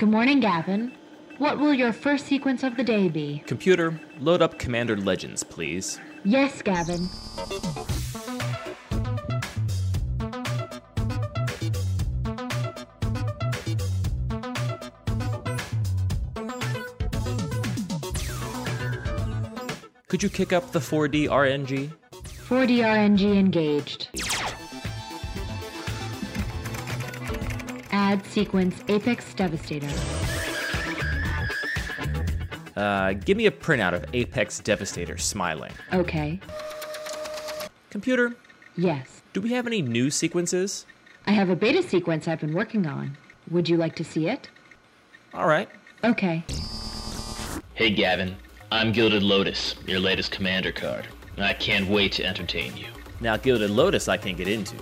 Good morning, Gavin. What will your first sequence of the day be? Computer, load up Commander Legends, please. Yes, Gavin. Could you kick up the 4D RNG? 4D RNG engaged. Add sequence Apex Devastator. Uh, give me a printout of Apex Devastator smiling. Okay. Computer, Yes. do we have any new sequences? I have a beta sequence I've been working on. Would you like to see it? All right. Okay. Hey Gavin, I'm Gilded Lotus, your latest commander card. I can't wait to entertain you. Now, Gilded Lotus, I can't get into.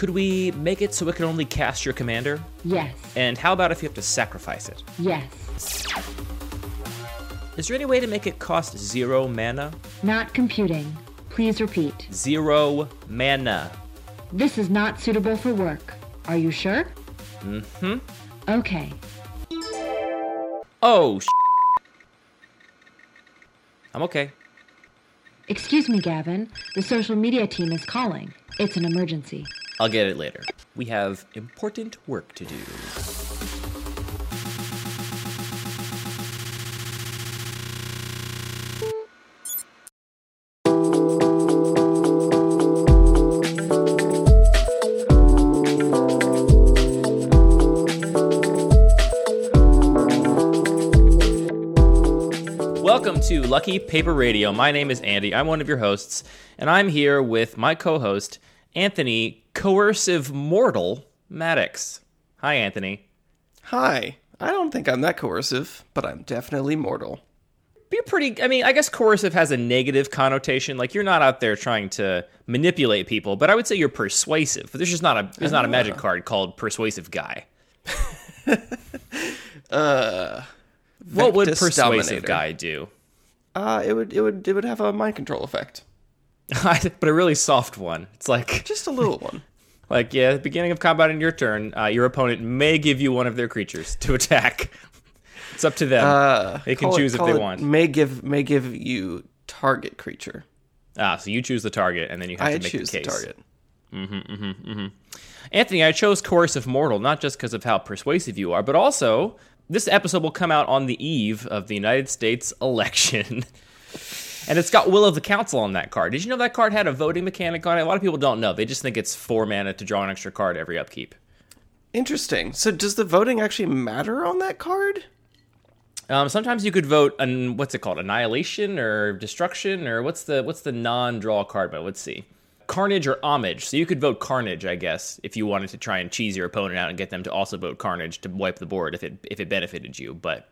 Could we make it so it can only cast your commander? Yes. And how about if you have to sacrifice it? Yes. Is there any way to make it cost zero mana? Not computing. Please repeat. Zero mana. This is not suitable for work. Are you sure? Mm-hmm. Okay. Oh, sh- I'm okay. Excuse me, Gavin. The social media team is calling. It's an emergency. I'll get it later. We have important work to do. Welcome to Lucky Paper Radio. My name is Andy. I'm one of your hosts, and I'm here with my co host, Anthony Coercive Mortal Mattox. Hi, Anthony. Hi. I don't think I'm that coercive, but I'm definitely mortal. Be pretty. I mean, I guess coercive has a negative connotation. Like you're not out there trying to manipulate people, but I would say you're persuasive. There's just not a there's not a magic card called persuasive guy. Uh, What would persuasive Dominator. guy do? Uh, it would it would it would have a mind control effect. but a really soft one. It's like Just a little one. like yeah, at the beginning of combat in your turn, uh, your opponent may give you one of their creatures to attack. it's up to them. Uh, they can call it- choose if they want. May give may give you target creature. Ah, so you choose the target, and then you have I to make choose the case. the target. Anthony, I chose Coercive Mortal not just because of how persuasive you are, but also this episode will come out on the eve of the United States election. And it's got Will of the Council on that card. Did you know that card had a voting mechanic on it? A lot of people don't know. They just think it's four mana to draw an extra card every upkeep. Interesting. So does the voting actually matter on that card? Um, sometimes you could vote on what's it called, annihilation or destruction or what's the what's the non-draw card? But let's see, carnage or homage. So you could vote carnage, I guess, if you wanted to try and cheese your opponent out and get them to also vote carnage to wipe the board if it if it benefited you. But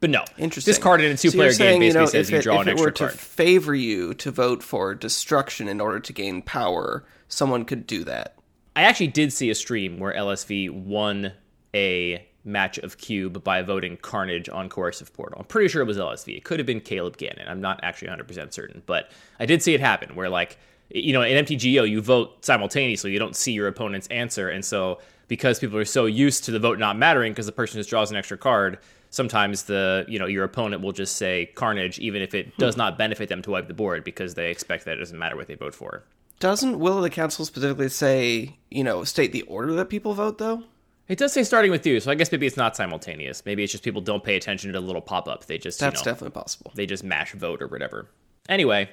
but no, Interesting. This card in a two-player game saying, basically you know, says if you it, draw if an it extra were to favor you to vote for destruction in order to gain power, someone could do that. I actually did see a stream where LSV won a match of Cube by voting Carnage on Coercive Portal. I'm pretty sure it was LSV. It could have been Caleb Gannon. I'm not actually 100% certain, but I did see it happen where, like, you know, in MTGO, you vote simultaneously. You don't see your opponent's answer. And so, because people are so used to the vote not mattering because the person just draws an extra card, sometimes the, you know, your opponent will just say Carnage even if it hmm. does not benefit them to wipe the board because they expect that it doesn't matter what they vote for. Doesn't Will of the Council specifically say, you know, state the order that people vote though? It does say starting with you, so I guess maybe it's not simultaneous. Maybe it's just people don't pay attention to the little pop up. They just That's you know, definitely possible. they just mash vote or whatever. Anyway,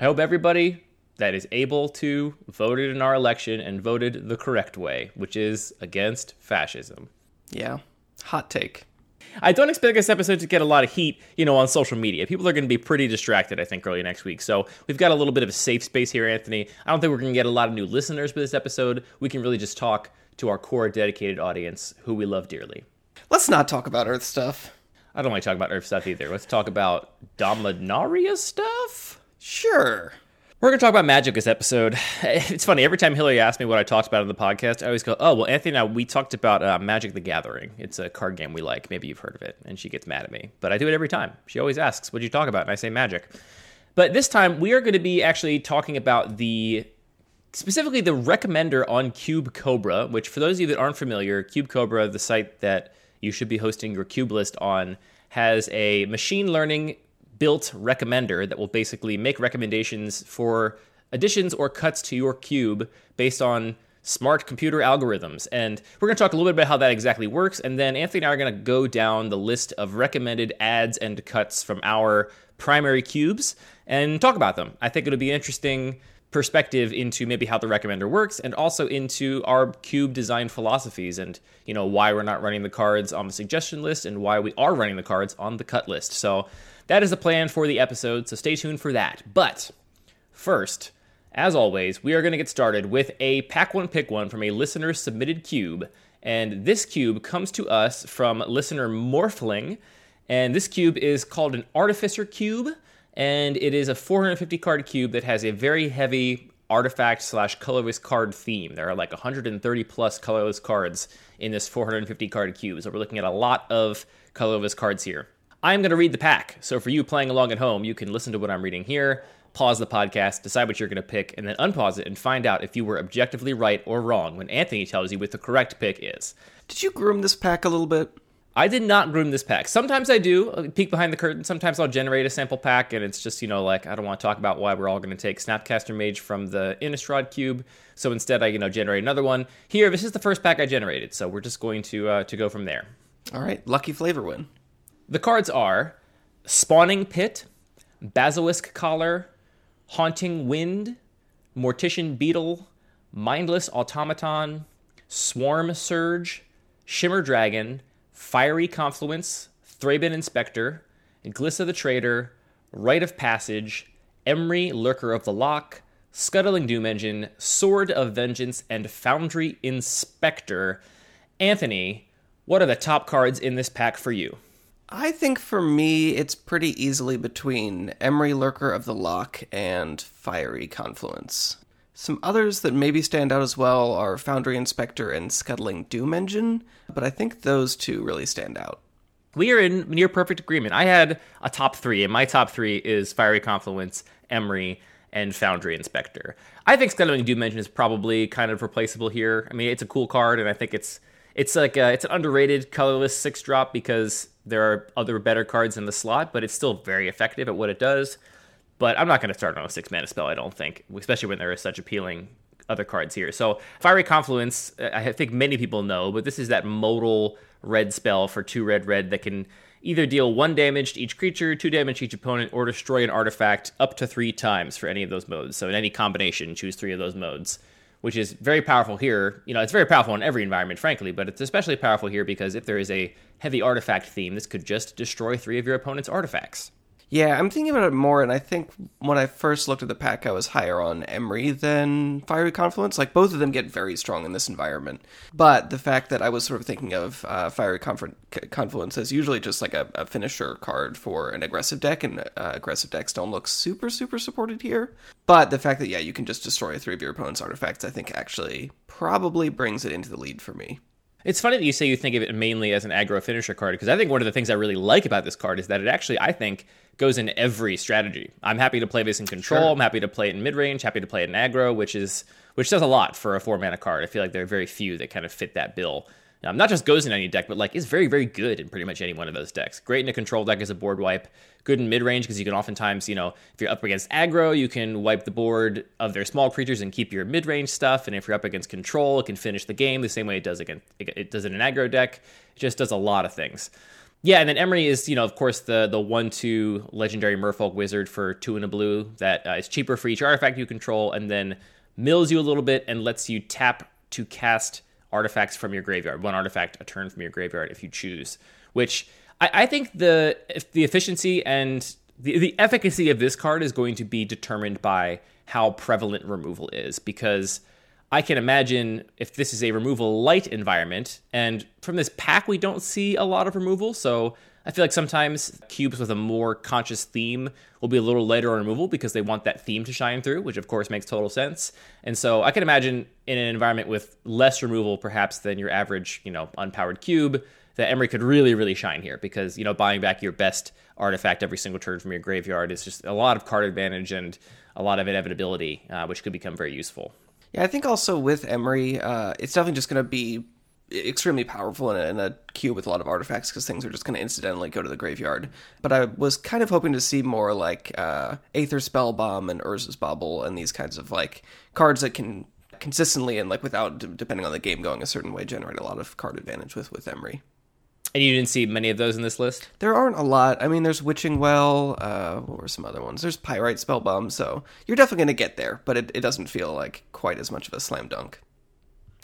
I hope everybody that is able to voted in our election and voted the correct way, which is against fascism. Yeah. Hot take. I don't expect this episode to get a lot of heat, you know, on social media. People are going to be pretty distracted, I think, early next week. So we've got a little bit of a safe space here, Anthony. I don't think we're going to get a lot of new listeners for this episode. We can really just talk to our core dedicated audience who we love dearly. Let's not talk about Earth stuff. I don't want to talk about Earth stuff either. Let's talk about Dominaria stuff. Sure. We're going to talk about magic this episode. It's funny, every time Hillary asks me what I talked about on the podcast, I always go, oh, well, Anthony and I, we talked about uh, Magic the Gathering. It's a card game we like. Maybe you've heard of it. And she gets mad at me. But I do it every time. She always asks, what'd you talk about? And I say magic. But this time we are going to be actually talking about the specifically the recommender on Cube Cobra, which for those of you that aren't familiar, Cube Cobra, the site that you should be hosting your cube list on, has a machine learning built recommender that will basically make recommendations for additions or cuts to your cube based on smart computer algorithms. And we're going to talk a little bit about how that exactly works. And then Anthony and I are going to go down the list of recommended adds and cuts from our primary cubes and talk about them. I think it'll be interesting perspective into maybe how the recommender works and also into our cube design philosophies and you know why we're not running the cards on the suggestion list and why we are running the cards on the cut list so that is the plan for the episode so stay tuned for that. But first as always we are going to get started with a pack one pick one from a listener submitted cube. And this cube comes to us from listener morphling. And this cube is called an artificer cube. And it is a 450 card cube that has a very heavy artifact slash colorless card theme. There are like 130 plus colorless cards in this 450 card cube, so we're looking at a lot of colorless cards here. I'm going to read the pack, so for you playing along at home, you can listen to what I'm reading here, pause the podcast, decide what you're going to pick, and then unpause it and find out if you were objectively right or wrong when Anthony tells you what the correct pick is. Did you groom this pack a little bit? I did not groom this pack. Sometimes I do, I'll peek behind the curtain. Sometimes I'll generate a sample pack, and it's just, you know, like I don't want to talk about why we're all going to take Snapcaster Mage from the Innistrad cube. So instead, I, you know, generate another one. Here, this is the first pack I generated, so we're just going to uh, to go from there. All right, lucky flavor win. The cards are Spawning Pit, Basilisk Collar, Haunting Wind, Mortician Beetle, Mindless Automaton, Swarm Surge, Shimmer Dragon, Fiery Confluence, Thraben Inspector, Glissa the Trader, Rite of Passage, Emry Lurker of the Lock, Scuttling Doom Engine, Sword of Vengeance, and Foundry Inspector. Anthony, what are the top cards in this pack for you? I think for me, it's pretty easily between Emry Lurker of the Lock and Fiery Confluence. Some others that maybe stand out as well are Foundry Inspector and Scuttling Doom Engine, but I think those two really stand out. We are in near perfect agreement. I had a top three, and my top three is Fiery Confluence, Emry, and Foundry Inspector. I think Scuttling Doom Engine is probably kind of replaceable here. I mean, it's a cool card, and I think it's it's like a, it's an underrated colorless six drop because there are other better cards in the slot, but it's still very effective at what it does. But I'm not going to start on a six mana spell, I don't think, especially when there are such appealing other cards here. So, Fiery Confluence, I think many people know, but this is that modal red spell for two red red that can either deal one damage to each creature, two damage to each opponent, or destroy an artifact up to three times for any of those modes. So, in any combination, choose three of those modes, which is very powerful here. You know, it's very powerful in every environment, frankly, but it's especially powerful here because if there is a heavy artifact theme, this could just destroy three of your opponent's artifacts. Yeah, I'm thinking about it more, and I think when I first looked at the pack, I was higher on Emry than Fiery Confluence. Like, both of them get very strong in this environment. But the fact that I was sort of thinking of uh, Fiery Conf- Confluence as usually just like a, a, finisher card for an aggressive deck, and uh, aggressive decks don't look super, super supported here. But the fact that, yeah, you can just destroy three of your opponent's artifacts, I think actually probably brings it into the lead for me. It's funny that you say you think of it mainly as an aggro finisher card because I think one of the things I really like about this card is that it actually, I think, goes in every strategy. I'm happy to play this in control. Sure. I'm happy to play it in mid range. Happy to play it in aggro, which is which does a lot for a four mana card. I feel like there are very few that kind of fit that bill. Um, not just goes in any deck, but like is very very good in pretty much any one of those decks. Great in a control deck as a board wipe. Good in mid range because you can oftentimes, you know, if you're up against aggro, you can wipe the board of their small creatures and keep your mid range stuff. And if you're up against control, it can finish the game the same way it does against it does in an aggro deck. It just does a lot of things. Yeah, and then Emry is, you know, of course, the the one two legendary Merfolk wizard for two and a blue that uh, is cheaper for each artifact you control, and then mills you a little bit and lets you tap to cast artifacts from your graveyard, one artifact a turn from your graveyard if you choose. Which I, I think the the efficiency and the, the efficacy of this card is going to be determined by how prevalent removal is because I can imagine if this is a removal light environment, and from this pack we don't see a lot of removal, so I feel like sometimes cubes with a more conscious theme will be a little later on removal because they want that theme to shine through, which of course makes total sense. And so I can imagine in an environment with less removal, perhaps than your average, you know, unpowered cube, that Emry could really, really shine here because, you know, buying back your best artifact every single turn from your graveyard is just a lot of card advantage and a lot of inevitability, uh, which could become very useful. Yeah, I think also with Emry, uh, it's definitely just going to be extremely powerful in a, in a cube with a lot of artifacts because things are just going to incidentally go to the graveyard. But I was kind of hoping to see more like uh, Aether Spellbomb and Urza's Bauble and these kinds of like cards that can consistently and like without depending on the game going a certain way generate a lot of card advantage with with Emry. And you didn't see many of those in this list? There aren't a lot. I mean, there's Witching Well. Uh, what were some other ones? There's Pyrite Spellbomb. So you're definitely going to get there, but it, it doesn't feel like quite as much of a slam dunk.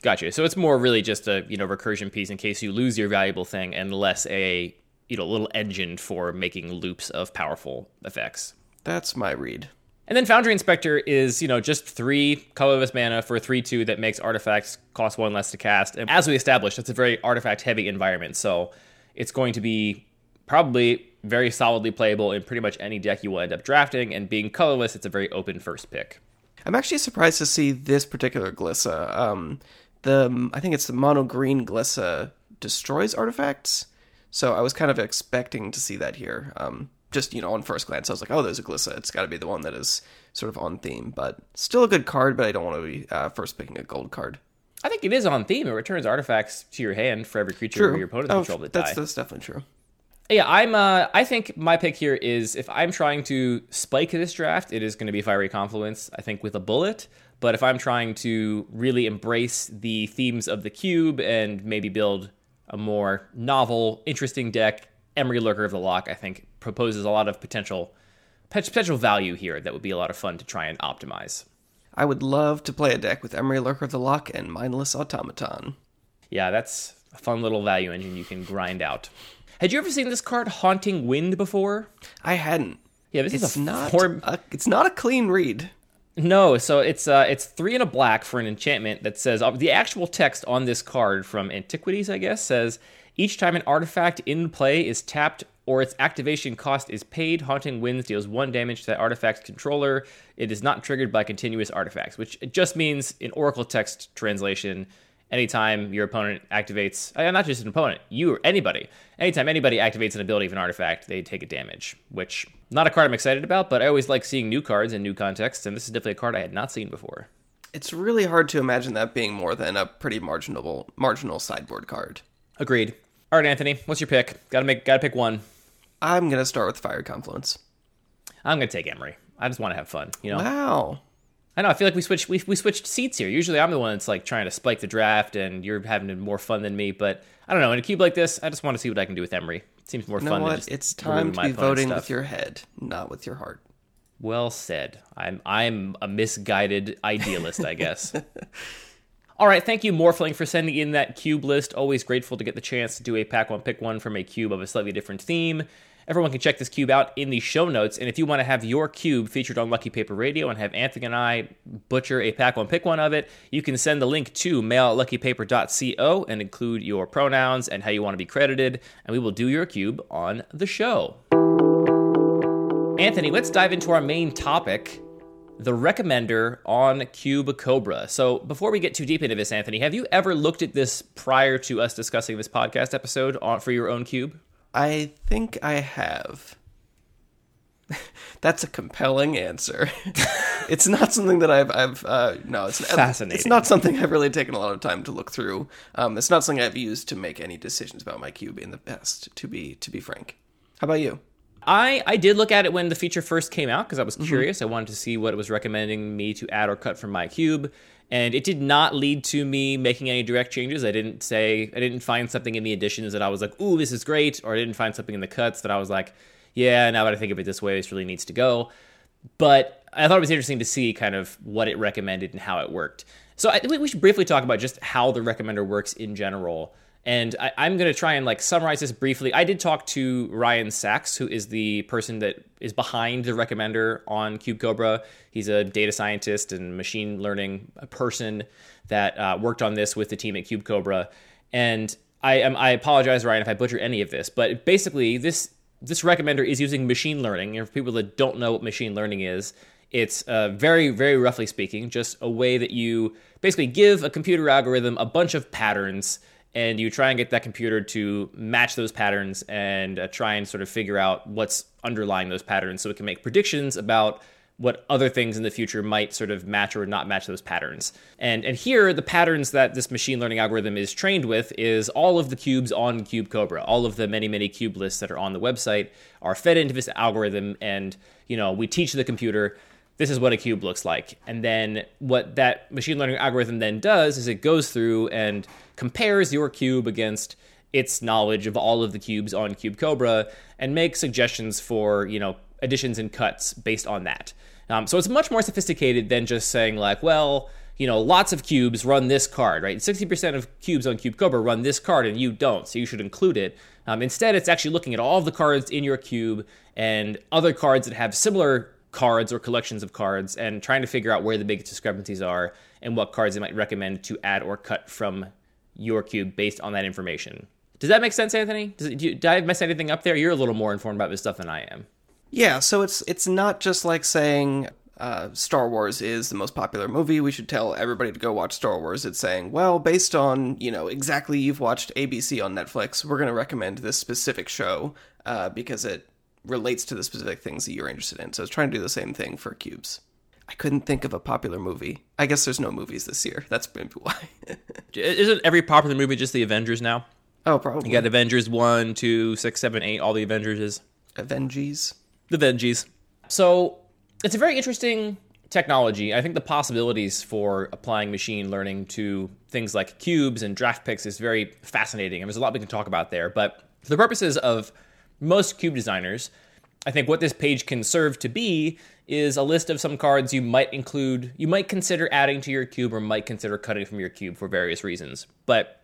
Gotcha. So it's more really just a you know recursion piece in case you lose your valuable thing, and less a you know little engine for making loops of powerful effects. That's my read. And then Foundry Inspector is, you know, just three colorless mana for a 3 2 that makes artifacts cost one less to cast. And as we established, it's a very artifact heavy environment. So it's going to be probably very solidly playable in pretty much any deck you will end up drafting. And being colorless, it's a very open first pick. I'm actually surprised to see this particular Glissa. Um, the I think it's the mono green Glissa destroys artifacts. So I was kind of expecting to see that here. Um, just you know, on first glance, I was like, oh, there's a Glissa. It's got to be the one that is sort of on theme, but still a good card. But I don't want to be uh, first picking a gold card. I think it is on theme. It returns artifacts to your hand for every creature true. your opponent oh, control that that's, die. That's definitely true. Yeah, I'm. Uh, I think my pick here is if I'm trying to spike this draft, it is going to be Fiery Confluence. I think with a bullet. But if I'm trying to really embrace the themes of the cube and maybe build a more novel, interesting deck, Emry Lurker of the Lock, I think proposes a lot of potential potential value here that would be a lot of fun to try and optimize. I would love to play a deck with Emry Lurker of the Lock and Mindless Automaton. Yeah, that's a fun little value engine you can grind out. Had you ever seen this card Haunting Wind before? I hadn't. Yeah, this it's is a not form- a, it's not a clean read. No, so it's uh, it's three and a black for an enchantment that says uh, the actual text on this card from Antiquities, I guess, says each time an artifact in play is tapped or its activation cost is paid, Haunting Winds deals one damage to that artifact's controller. It is not triggered by continuous artifacts, which just means in Oracle text translation, anytime your opponent activates, uh, not just an opponent, you or anybody, anytime anybody activates an ability of an artifact, they take a damage, which not a card I'm excited about, but I always like seeing new cards in new contexts, and this is definitely a card I had not seen before. It's really hard to imagine that being more than a pretty marginal marginal sideboard card. Agreed. All right, Anthony, what's your pick? Got to make, got to pick one. I'm gonna start with Fire Confluence. I'm gonna take Emry. I just want to have fun, you know. Wow. I know. I feel like we switched. We, we switched seats here. Usually, I'm the one that's like trying to spike the draft, and you're having more fun than me. But I don't know. In a cube like this, I just want to see what I can do with Emry. It seems more You know fun. what? It's time to my be voting stuff. with your head, not with your heart. Well said. I'm I'm a misguided idealist, I guess. All right, thank you, Morphling, for sending in that cube list. Always grateful to get the chance to do a pack one, pick one from a cube of a slightly different theme. Everyone can check this cube out in the show notes. And if you want to have your cube featured on Lucky Paper Radio and have Anthony and I butcher a pack one, pick one of it, you can send the link to mail at luckypaper.co and include your pronouns and how you want to be credited, and we will do your cube on the show. Anthony, let's dive into our main topic the recommender on Cube Cobra. So, before we get too deep into this, Anthony, have you ever looked at this prior to us discussing this podcast episode on, for your own cube? I think I have. That's a compelling answer. it's not something that I've, I've uh, no, it's Fascinating. It's not something I've really taken a lot of time to look through. Um, it's not something I've used to make any decisions about my cube in the past. To be to be frank, how about you? I, I did look at it when the feature first came out because I was curious. I wanted to see what it was recommending me to add or cut from my cube. And it did not lead to me making any direct changes. I didn't say, I didn't find something in the additions that I was like, ooh, this is great. Or I didn't find something in the cuts that I was like, yeah, now that I think of it this way, this really needs to go. But I thought it was interesting to see kind of what it recommended and how it worked. So I think we should briefly talk about just how the recommender works in general. And I, I'm going to try and like summarize this briefly. I did talk to Ryan Saxe, who is the person that is behind the recommender on Cube Cobra. He's a data scientist and machine learning person that uh, worked on this with the team at Cube Cobra. And I am I apologize, Ryan, if I butcher any of this, but basically this this recommender is using machine learning. And for people that don't know what machine learning is, it's uh, very, very roughly speaking, just a way that you basically give a computer algorithm a bunch of patterns and you try and get that computer to match those patterns and uh, try and sort of figure out what's underlying those patterns so it can make predictions about what other things in the future might sort of match or not match those patterns. And and here the patterns that this machine learning algorithm is trained with is all of the cubes on Cube Cobra. All of the many many cube lists that are on the website are fed into this algorithm and you know, we teach the computer this is what a cube looks like. And then what that machine learning algorithm then does is it goes through and compares your cube against its knowledge of all of the cubes on Cube Cobra and makes suggestions for, you know, additions and cuts based on that. Um, so it's much more sophisticated than just saying like, well, you know, lots of cubes run this card, right? 60% of cubes on Cube Cobra run this card and you don't, so you should include it. Um, instead, it's actually looking at all of the cards in your cube and other cards that have similar cards or collections of cards and trying to figure out where the biggest discrepancies are and what cards they might recommend to add or cut from your cube based on that information. Does that make sense, Anthony? Does do you, did I mess anything up there? You're a little more informed about this stuff than I am. Yeah, so it's it's not just like saying uh, Star Wars is the most popular movie. We should tell everybody to go watch Star Wars. It's saying, well, based on you know exactly you've watched ABC on Netflix, we're going to recommend this specific show uh, because it relates to the specific things that you're interested in. So it's trying to do the same thing for cubes. I couldn't think of a popular movie. I guess there's no movies this year. That's maybe why. Isn't every popular movie just the Avengers now? Oh, probably. You got Avengers 1, 2, 6, 7, 8, all the Avengers is. Avenges. The Vengees. So it's a very interesting technology. I think the possibilities for applying machine learning to things like cubes and draft picks is very fascinating. And there's a lot we can talk about there. But for the purposes of most cube designers, I think what this page can serve to be is a list of some cards you might include, you might consider adding to your cube or might consider cutting from your cube for various reasons. But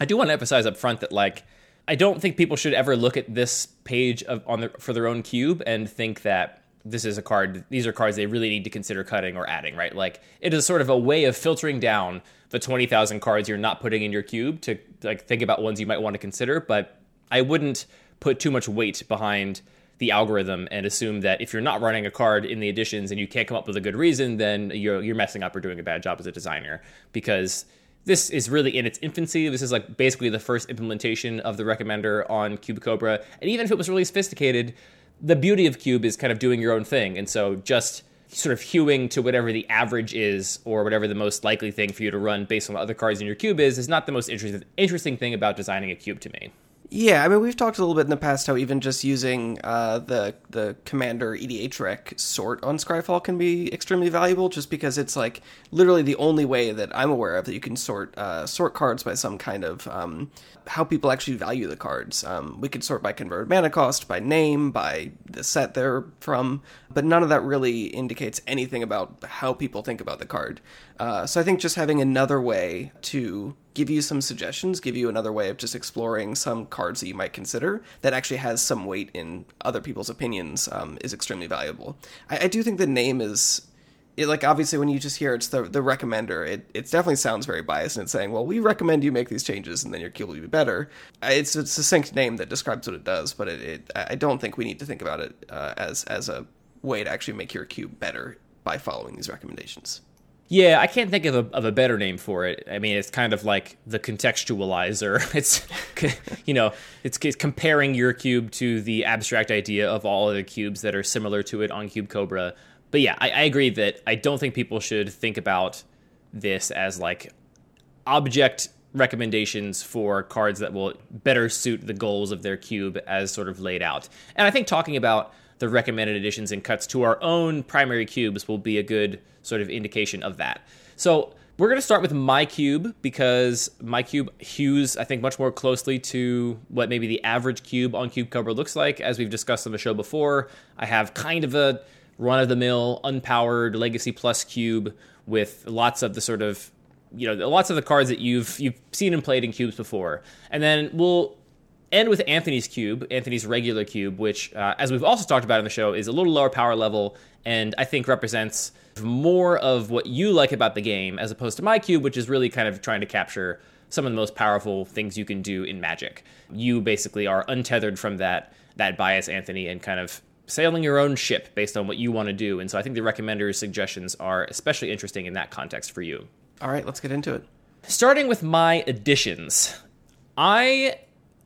I do want to emphasize up front that like I don't think people should ever look at this page of on the, for their own cube and think that this is a card these are cards they really need to consider cutting or adding, right? Like it is sort of a way of filtering down the 20,000 cards you're not putting in your cube to like think about ones you might want to consider, but I wouldn't put too much weight behind the algorithm and assume that if you're not running a card in the additions and you can't come up with a good reason, then you're you're messing up or doing a bad job as a designer because this is really in its infancy. This is like basically the first implementation of the recommender on Cube Cobra. And even if it was really sophisticated, the beauty of Cube is kind of doing your own thing. And so just sort of hewing to whatever the average is or whatever the most likely thing for you to run based on the other cards in your cube is is not the most interesting interesting thing about designing a cube to me. Yeah, I mean we've talked a little bit in the past how even just using uh, the the commander EDHREC sort on Scryfall can be extremely valuable, just because it's like literally the only way that I'm aware of that you can sort uh, sort cards by some kind of um, how people actually value the cards. Um, we could sort by converted mana cost, by name, by the set they're from, but none of that really indicates anything about how people think about the card. Uh, so I think just having another way to give you some suggestions, give you another way of just exploring some cards that you might consider that actually has some weight in other people's opinions um, is extremely valuable. I, I, do think the name is. It, like obviously when you just hear it's the the recommender it, it definitely sounds very biased and it's saying well we recommend you make these changes and then your cube will be better it's a succinct name that describes what it does but it, it i don't think we need to think about it uh, as as a way to actually make your cube better by following these recommendations yeah, I can't think of a, of a better name for it. I mean, it's kind of like the contextualizer. It's, you know, it's, it's, comparing your cube to the abstract idea of all other cubes that are similar to it on Cube Cobra. But yeah, I, I agree that I don't think people should think about this as like object recommendations for cards that will better suit the goals of their cube as sort of laid out. And I think talking about the recommended additions and cuts to our own primary cubes will be a good sort of indication of that. So we're going to start with my cube because my cube hews, I think, much more closely to what maybe the average cube on Cube Cobra looks like. As we've discussed on the show before, I have kind of a run of the mill, unpowered Legacy Plus cube with lots of the sort of you know lots of the cards that you've you've seen and played in cubes before, and then we'll end with Anthony's cube, Anthony's regular cube, which, uh, as we've also talked about in the show, is a little lower power level and I think represents more of what you like about the game as opposed to my cube, which is really kind of trying to capture some of the most powerful things you can do in Magic. You basically are untethered from that that bias, Anthony, and kind of sailing your own ship based on what you want to do. And so I think the recommender's suggestions are especially interesting in that context for you. All right, let's get into it. Starting with my additions, I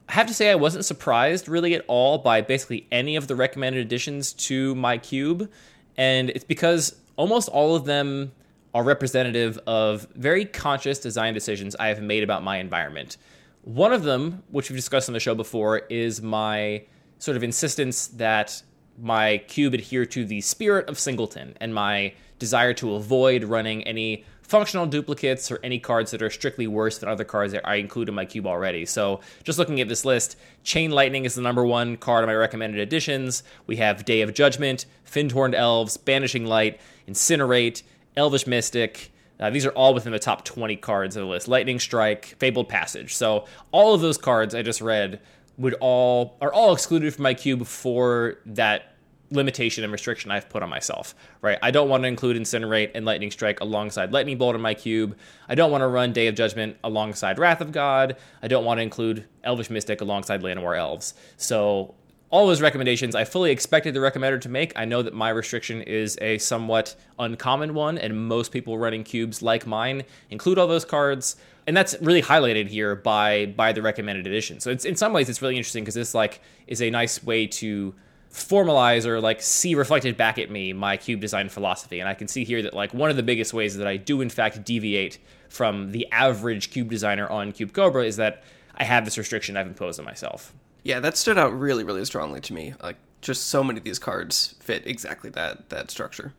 have to say I wasn't surprised really at all by basically any of the recommended additions to my cube. And it's because almost all of them are representative of very conscious design decisions I have made about my environment. One of them, which we've discussed on the show before, is my sort of insistence that my cube adhere to the spirit of Singleton and my desire to avoid running any functional duplicates or any cards that are strictly worse than other cards that I include in my cube already. So, just looking at this list, Chain Lightning is the number one card of my recommended additions. We have Day of Judgment, Fyndhorn Elves, Banishing Light, Incinerate, Elvish Mystic. Uh, these are all within the top 20 cards of the list. Lightning Strike, Fabled Passage. So, all of those cards I just read would all are all excluded from my cube for that limitation and restriction I've put on myself, right? I don't want to include Incinerate and Lightning Strike alongside Lightning Bolt in my cube. I don't want to run Day of Judgment alongside Wrath of God. I don't want to include Elvish Mystic alongside Llanowar Elves. So all those recommendations I fully expected the recommender to make. I know that my restriction is a somewhat uncommon one, and most people running cubes like mine include all those cards. And that's really highlighted here by by the recommended edition. So it's in some ways it's really interesting because this like is a nice way to formalize or like see reflected back at me my cube design philosophy and i can see here that like one of the biggest ways that i do in fact deviate from the average cube designer on cube cobra is that i have this restriction i've imposed on myself Yeah, that stood out really, really strongly to me. Like, just so many of these cards fit exactly that that structure.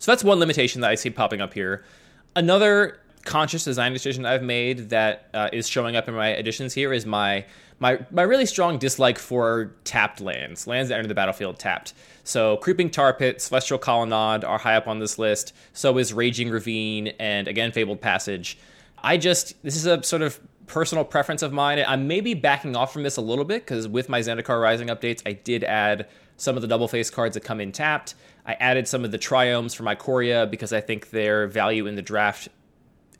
So that's one limitation that I see popping up here. Another conscious design decision I've made that uh, is showing up in my additions here is my my my really strong dislike for tapped lands, lands that enter the battlefield tapped. So Creeping Tar Pit, Celestial Colonnade are high up on this list. So is Raging Ravine and again Fabled Passage. I just this is a sort of personal preference of mine. I'm maybe backing off from this a little bit because with my Zendikar Rising updates, I did add some of the double face cards that come in tapped. I added some of the triomes for Ikoria because I think their value in the draft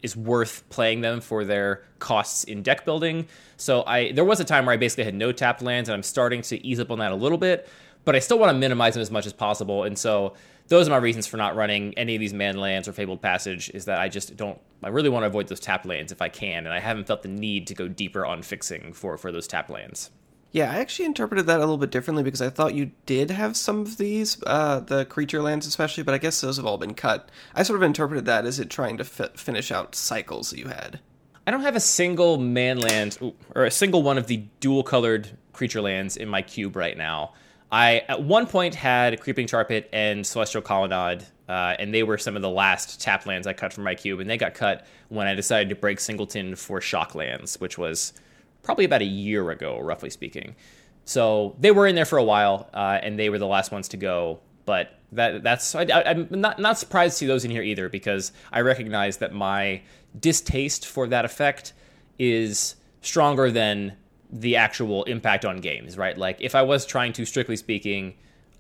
is worth playing them for their costs in deck building. So I there was a time where I basically had no tapped lands, and I'm starting to ease up on that a little bit. But I still want to minimize them as much as possible, and so those are my reasons for not running any of these man lands or fabled passage. Is that I just don't. I really want to avoid those tapped lands if I can, and I haven't felt the need to go deeper on fixing for for those tapped lands. Yeah, I actually interpreted that a little bit differently because I thought you did have some of these, uh, the creature lands especially, but I guess those have all been cut. I sort of interpreted that as it trying to fi- finish out cycles that you had. I don't have a single man land or a single one of the dual colored creature lands in my cube right now. I at one point had Creeping Tar Pit and Celestial Colonnade, uh, and they were some of the last tap lands I cut from my cube, and they got cut when I decided to break Singleton for Shock lands, which was probably about a year ago, roughly speaking. So they were in there for a while, uh, and they were the last ones to go. But that that's I, am not not surprised to see those in here either because I recognize that my distaste for that effect is stronger than the actual impact on games. Right? Like if I was trying to, strictly speaking,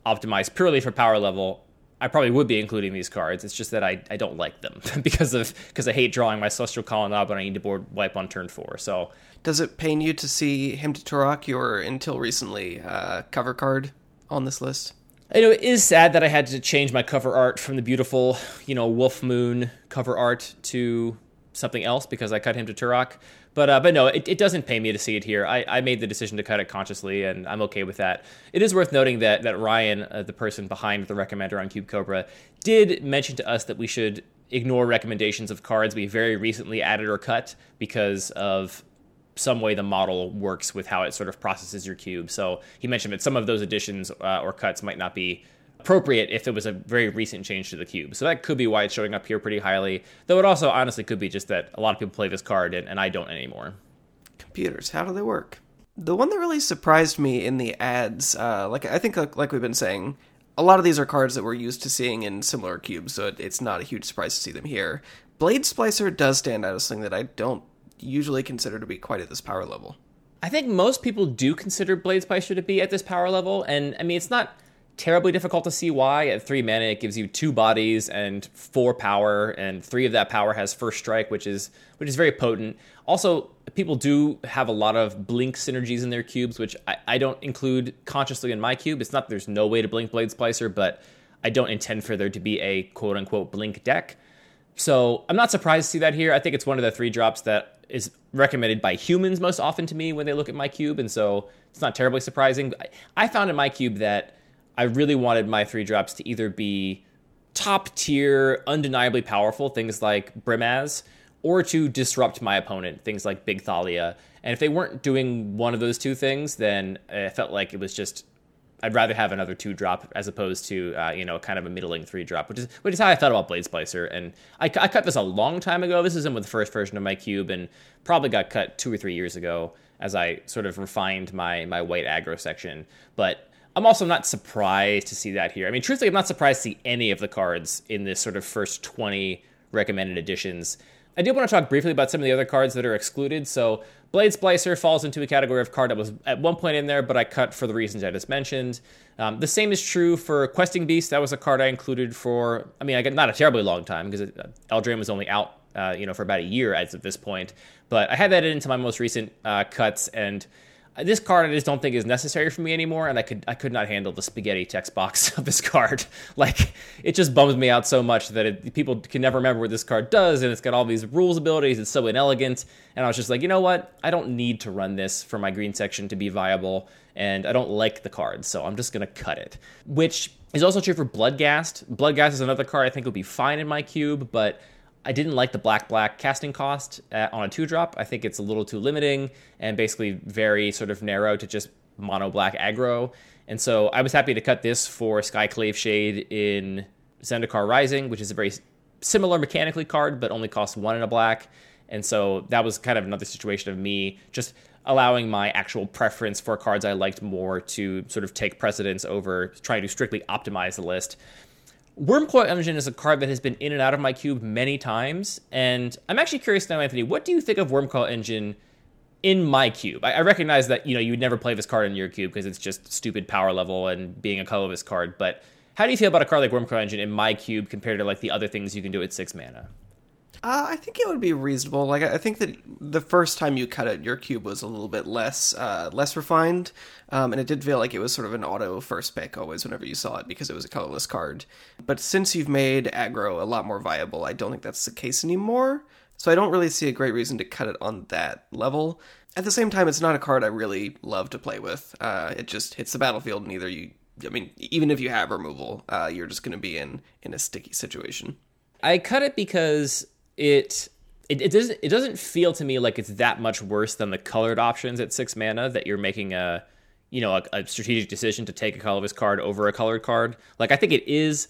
optimize purely for power level, I probably would be including these cards. It's just that I, I don't like them because of because I hate drawing my Celestial Colonnade when I need to board wipe on turn four. So Does it pain you to see Him to Turok, your until recently uh, cover card, on this list? I know it is sad that I had to change my cover art from the beautiful, you know, Wolf Moon cover art to something else because I cut him to Turok. But uh, but no, it, it doesn't pay me to see it here. I, I made the decision to cut it consciously, and I'm okay with that. It is worth noting that that Ryan, uh, the person behind the recommender on Cube Cobra, did mention to us that we should ignore recommendations of cards we very recently added or cut because of some way the model works with how it sort of processes your cube. So he mentioned that some of those additions uh, or cuts might not be appropriate if it was a very recent change to the cube. So that could be why it's showing up here pretty highly. Though it also honestly could be just that a lot of people play this card and, and I don't anymore. Computers, how do they work? The one that really surprised me in the ads, uh, like I think, like, like we've been saying, a lot of these are cards that we're used to seeing in similar cubes, so it, it's not a huge surprise to see them here. Blade Splicer does stand out as something that I don't usually consider to be quite at this power level. I think most people do consider Blade Splicer to be at this power level, and I mean it's not terribly difficult to see why. At three mana, it gives you two bodies and four power, and three of that power has first strike, which is which is very potent. Also, people do have a lot of blink synergies in their cubes, which I, I don't include consciously in my cube. It's not there's no way to blink Blade Splicer, but I don't intend for there to be a quote unquote blink deck. So I'm not surprised to see that here. I think it's one of the three drops that is recommended by humans most often to me when they look at my cube, and so it's not terribly surprising. I found in my cube that I really wanted my three drops to either be top tier, undeniably powerful, things like Brimaz, or to disrupt my opponent, things like Big Thalia. And if they weren't doing one of those two things, then I felt like it was just I'd rather have another two drop as opposed to uh, you know kind of a middling three drop, which is which is how I thought about Blade Splicer. And I, I cut this a long time ago. This isn't with the first version of my cube, and probably got cut two or three years ago as I sort of refined my my white aggro section. But I'm also not surprised to see that here. I mean, truthfully, I'm not surprised to see any of the cards in this sort of first 20 recommended editions. I did want to talk briefly about some of the other cards that are excluded. So, Blade Splicer falls into a category of card that was at one point in there, but I cut for the reasons I just mentioned. Um, the same is true for Questing Beast. That was a card I included for, I mean, I got not a terribly long time because Eldraine was only out, uh, you know, for about a year as of this point. But I had that into my most recent uh, cuts, and this card I just don't think is necessary for me anymore, and I could I could not handle the spaghetti text box of this card. Like it just bums me out so much that it, people can never remember what this card does, and it's got all these rules abilities. It's so inelegant, and I was just like, you know what? I don't need to run this for my green section to be viable, and I don't like the card, so I'm just gonna cut it. Which is also true for Bloodghast. Bloodghast is another card I think would be fine in my cube, but I didn't like the black black casting cost at, on a two drop. I think it's a little too limiting and basically very sort of narrow to just mono black aggro. And so I was happy to cut this for Skyclave Shade in Zendikar Rising, which is a very similar mechanically card, but only costs one in a black. And so that was kind of another situation of me just allowing my actual preference for cards I liked more to sort of take precedence over trying to strictly optimize the list. Wurmcoil Engine is a card that has been in and out of my cube many times, and I'm actually curious now, Anthony, what do you think of Wurmcoil Engine in my cube? I, I recognize that you know you would never play this card in your cube because it's just stupid power level and being a colorless card. But how do you feel about a card like Wurmcoil Engine in my cube compared to like the other things you can do at six mana? Uh, I think it would be reasonable. Like I think that the first time you cut it, your cube was a little bit less uh, less refined, um, and it did feel like it was sort of an auto first pick always whenever you saw it because it was a colorless card. But since you've made aggro a lot more viable, I don't think that's the case anymore. So I don't really see a great reason to cut it on that level. At the same time, it's not a card I really love to play with. Uh, it just hits the battlefield, and either you, I mean, even if you have removal, uh, you're just going to be in in a sticky situation. I cut it because it it, it doesn't it doesn't feel to me like it's that much worse than the colored options at six mana that you're making a you know a, a strategic decision to take a colorless card over a colored card. Like I think it is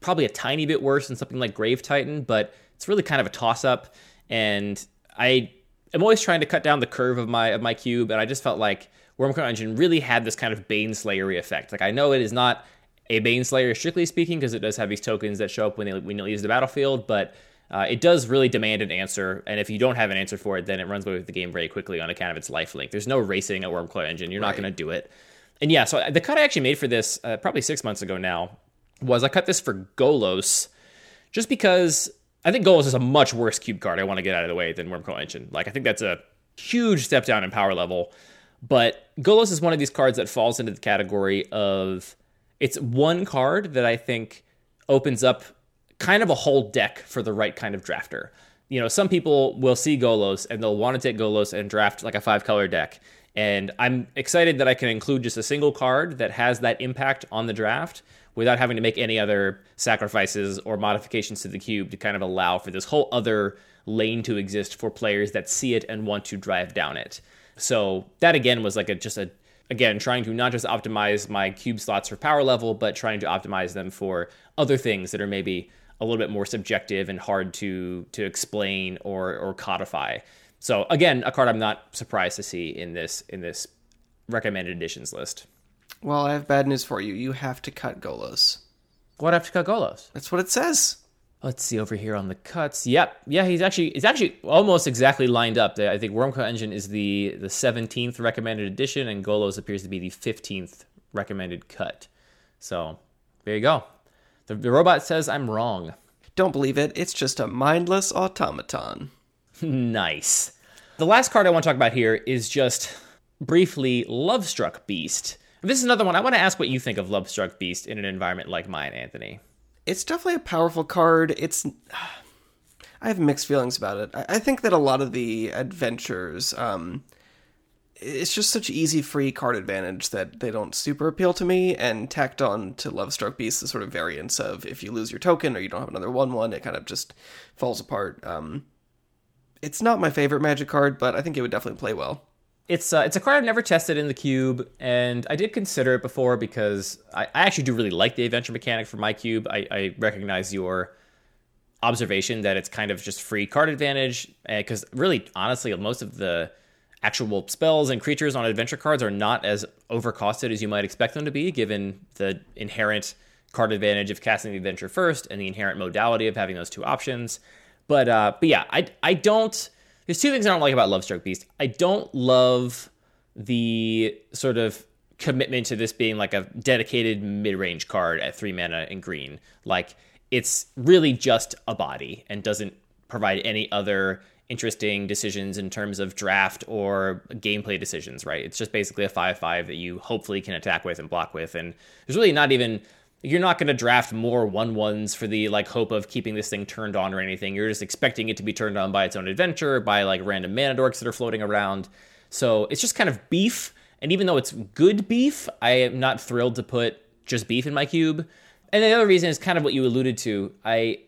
probably a tiny bit worse than something like Grave Titan, but it's really kind of a toss up. And I am always trying to cut down the curve of my of my cube, and I just felt like Wurmcoil Engine really had this kind of Baneslayery effect. Like I know it is not a Baneslayer strictly speaking because it does have these tokens that show up when they when you leave the battlefield, but uh, it does really demand an answer, and if you don't have an answer for it, then it runs away with the game very quickly on account of its life link. There's no racing a Wurmcoil Engine. You're right. not going to do it. And yeah, so the cut I actually made for this uh, probably six months ago now was I cut this for Golos, just because I think Golos is a much worse cube card. I want to get out of the way than Wurmcoil Engine. Like I think that's a huge step down in power level. But Golos is one of these cards that falls into the category of it's one card that I think opens up kind of a whole deck for the right kind of drafter. You know, some people will see Golos and they'll want to take Golos and draft like a five color deck. And I'm excited that I can include just a single card that has that impact on the draft without having to make any other sacrifices or modifications to the cube to kind of allow for this whole other lane to exist for players that see it and want to drive down it. So that again was like a just a again trying to not just optimize my cube slots for power level, but trying to optimize them for other things that are maybe a little bit more subjective and hard to to explain or or codify. So again, a card I'm not surprised to see in this in this recommended editions list. Well, I have bad news for you. You have to cut Golos. What I have to cut Golos? That's what it says. Let's see over here on the cuts. Yep, yeah, he's actually he's actually almost exactly lined up. I think Wurmcoil Engine is the the 17th recommended edition, and Golos appears to be the 15th recommended cut. So there you go. The, the robot says I'm wrong. Don't believe it. It's just a mindless automaton. nice. The last card I want to talk about here is just briefly Lovestruck Beast. This is another one. I want to ask what you think of Lovestruck Beast in an environment like mine, Anthony it's definitely a powerful card. It's I have mixed feelings about it. I, think that a lot of the adventures, um, it's just such easy free card advantage that they don't super appeal to me. And tacked on to Lovestruck Beast, the sort of variance of if you lose your token or you don't have another one one, it kind of just falls apart. Um, it's not my favorite Magic card, but I think it would definitely play well. It's uh, it's a card I've never tested in the cube, and I did consider it before because I, I actually do really like the adventure mechanic for my cube. I, I recognize your observation that it's kind of just free card advantage because really, honestly, most of the actual spells and creatures on adventure cards are not as overcosted as you might expect them to be, given the inherent card advantage of casting the adventure first and the inherent modality of having those two options. But uh, but yeah, I I don't there's two things I don't like about Lovestruck Beast. I don't love the sort of commitment to this being like a dedicated mid-range card at three mana and green. Like it's really just a body and doesn't provide any other interesting decisions in terms of draft or gameplay decisions, right? It's just basically a 5 5 that you hopefully can attack with and block with. And there's really not even you're not going to draft more one ones for the like hope of keeping this thing turned on or anything. You're just expecting it to be turned on by its own adventure, by like random mana dorks that are floating around. So it's just kind of beef. And even though it's good beef, I am not thrilled to put just beef in my cube. And the other reason is kind of what you alluded to. I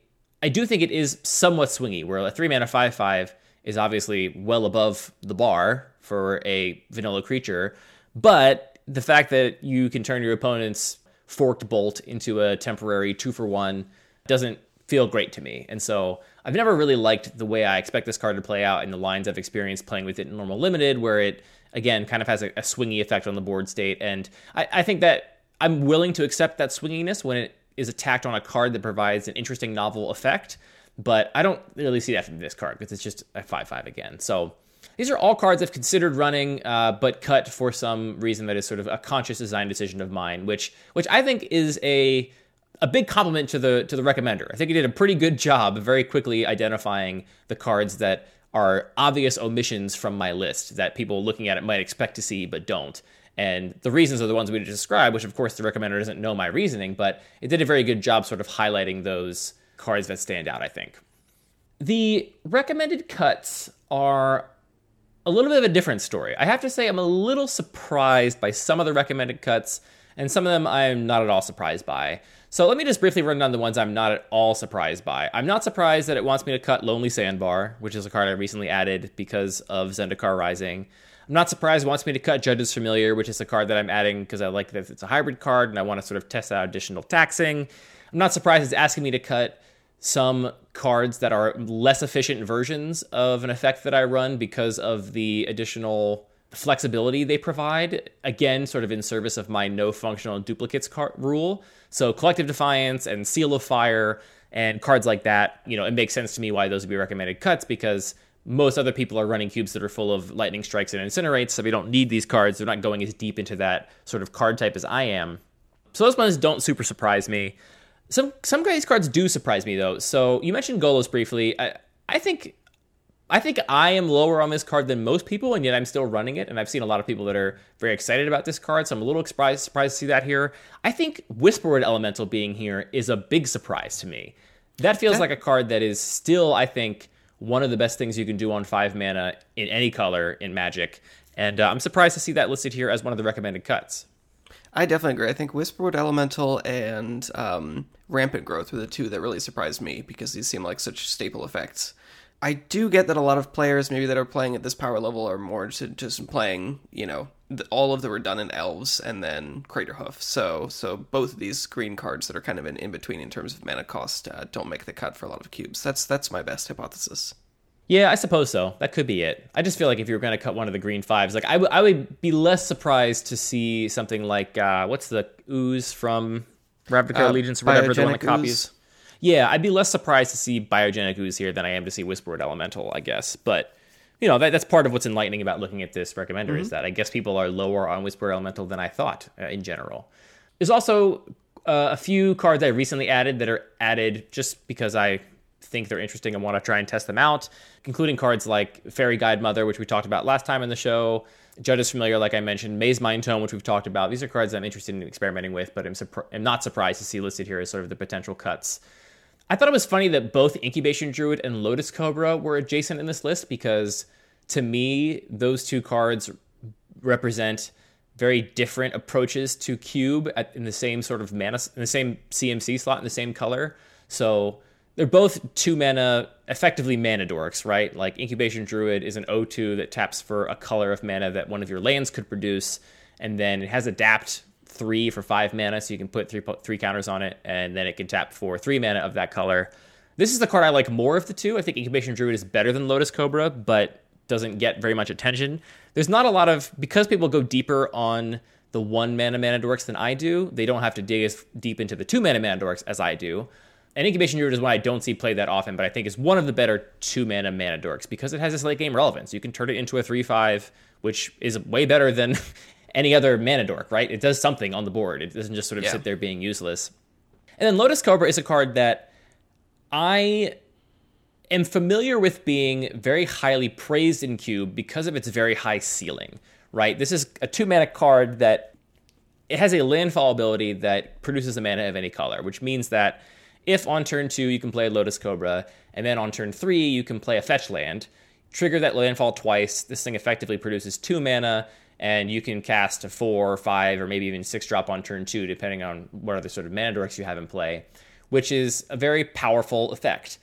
I do think it is somewhat swingy, where a three mana five five is obviously well above the bar for a vanilla creature, but the fact that you can turn your opponent's forked bolt into a temporary two for one doesn't feel great to me. And so I've never really liked the way I expect this card to play out in the lines I've experienced playing with it in normal limited, where it again kind of has a, a swingy effect on the board state. And I, I think that I'm willing to accept that swinginess when it is attacked on a card that provides an interesting novel effect. But I don't really see that from this card because it's just a 5 5 again. So these are all cards I've considered running, uh, but cut for some reason that is sort of a conscious design decision of mine, which which I think is a a big compliment to the to the recommender. I think he did a pretty good job very quickly identifying the cards that are obvious omissions from my list that people looking at it might expect to see but don't. And the reasons are the ones we described, which of course the recommender doesn't know my reasoning, but it did a very good job sort of highlighting those cards that stand out, I think. The recommended cuts are a little bit of a different story. I have to say, I'm a little surprised by some of the recommended cuts, and some of them I'm not at all surprised by. So let me just briefly run down the ones I'm not at all surprised by. I'm not surprised that it wants me to cut Lonely Sandbar, which is a card I recently added because of Zendikar Rising. I'm not surprised it wants me to cut Judge's Familiar, which is a card that I'm adding because I like that it's a hybrid card and I want to sort of test out additional taxing. I'm not surprised it's asking me to cut some cards that are less efficient versions of an effect that I run because of the additional flexibility they provide. Again, sort of in service of my no functional duplicates car- rule. So, Collective Defiance and Seal of Fire and cards like that, you know, it makes sense to me why those would be recommended cuts because most other people are running cubes that are full of lightning strikes and incinerates, so we don't need these cards. They're not going as deep into that sort of card type as I am. So those ones don't super surprise me. Some some of these cards do surprise me though. So you mentioned Golos briefly. I I think I think I am lower on this card than most people, and yet I'm still running it. And I've seen a lot of people that are very excited about this card, so I'm a little surprised surprised to see that here. I think Whisperwood Elemental being here is a big surprise to me. That feels that, like a card that is still, I think, one of the best things you can do on five mana in any color in Magic. And uh, I'm surprised to see that listed here as one of the recommended cuts. I definitely agree. I think Whisperwood Elemental and um, Rampant Growth were the two that really surprised me because these seem like such staple effects. I do get that a lot of players, maybe that are playing at this power level, are more just playing, you know, all of the redundant elves and then Craterhoof. So, so both of these green cards that are kind of in, in between in terms of mana cost uh, don't make the cut for a lot of cubes. That's that's my best hypothesis. Yeah, I suppose so. That could be it. I just feel like if you were going to cut one of the green fives, like I, w- I would be less surprised to see something like uh, what's the ooze from Ravnica uh, Allegiance or whatever the one that copies. Yeah, I'd be less surprised to see Biogenic Ooze here than I am to see Whisperwood Elemental, I guess. But you know that, that's part of what's enlightening about looking at this recommender mm-hmm. is that I guess people are lower on Whisper Elemental than I thought uh, in general. There's also uh, a few cards I recently added that are added just because I think they're interesting and want to try and test them out, including cards like Faerie Guidemother, which we talked about last time in the show. Judge's Familiar, like I mentioned, Mazemind Tome, which we've talked about. These are cards I'm interested in experimenting with, but I'm, I'm not surprised to see listed here as sort of the potential cuts. I thought it was funny that both Incubation Druid and Lotus Cobra were adjacent in this list because to me, those two cards represent very different approaches to cube at, in the same sort of mana, in the same CMC slot, in the same color. So they're both two mana, effectively mana dorks, right? Like Incubation Druid is an 0-2 that taps for a color of mana that one of your lands could produce, and then it has adapt three for five mana, so you can put three three counters on it, and then it can tap for three mana of that color. This is the card I like more of the two. I think Incubation Druid is better than Lotus Cobra, but doesn't get very much attention. There's not a lot of because people go deeper on the one mana mana dorks than I do. They don't have to dig as deep into the two mana mana dorks as I do. And Incubation Druid is one I don't see played that often, but I think is one of the better two mana mana dorks because it has this late game relevance. You can turn it into a three five, which is way better than any other mana dork, right? It does something on the board. It doesn't just sort of yeah. sit there being useless. And then Lotus Cobra is a card that I am familiar with being very highly praised in Cube because of its very high ceiling, right? This is a two mana card that it has a landfall ability that produces a mana of any color, which means that if on turn two you can play a Lotus Cobra, and then on turn three you can play a fetch land, trigger that landfall twice, this thing effectively produces two mana, and you can cast a four, or five, or maybe even six drop on turn two, depending on what other sort of mana dorks you have in play, which is a very powerful effect.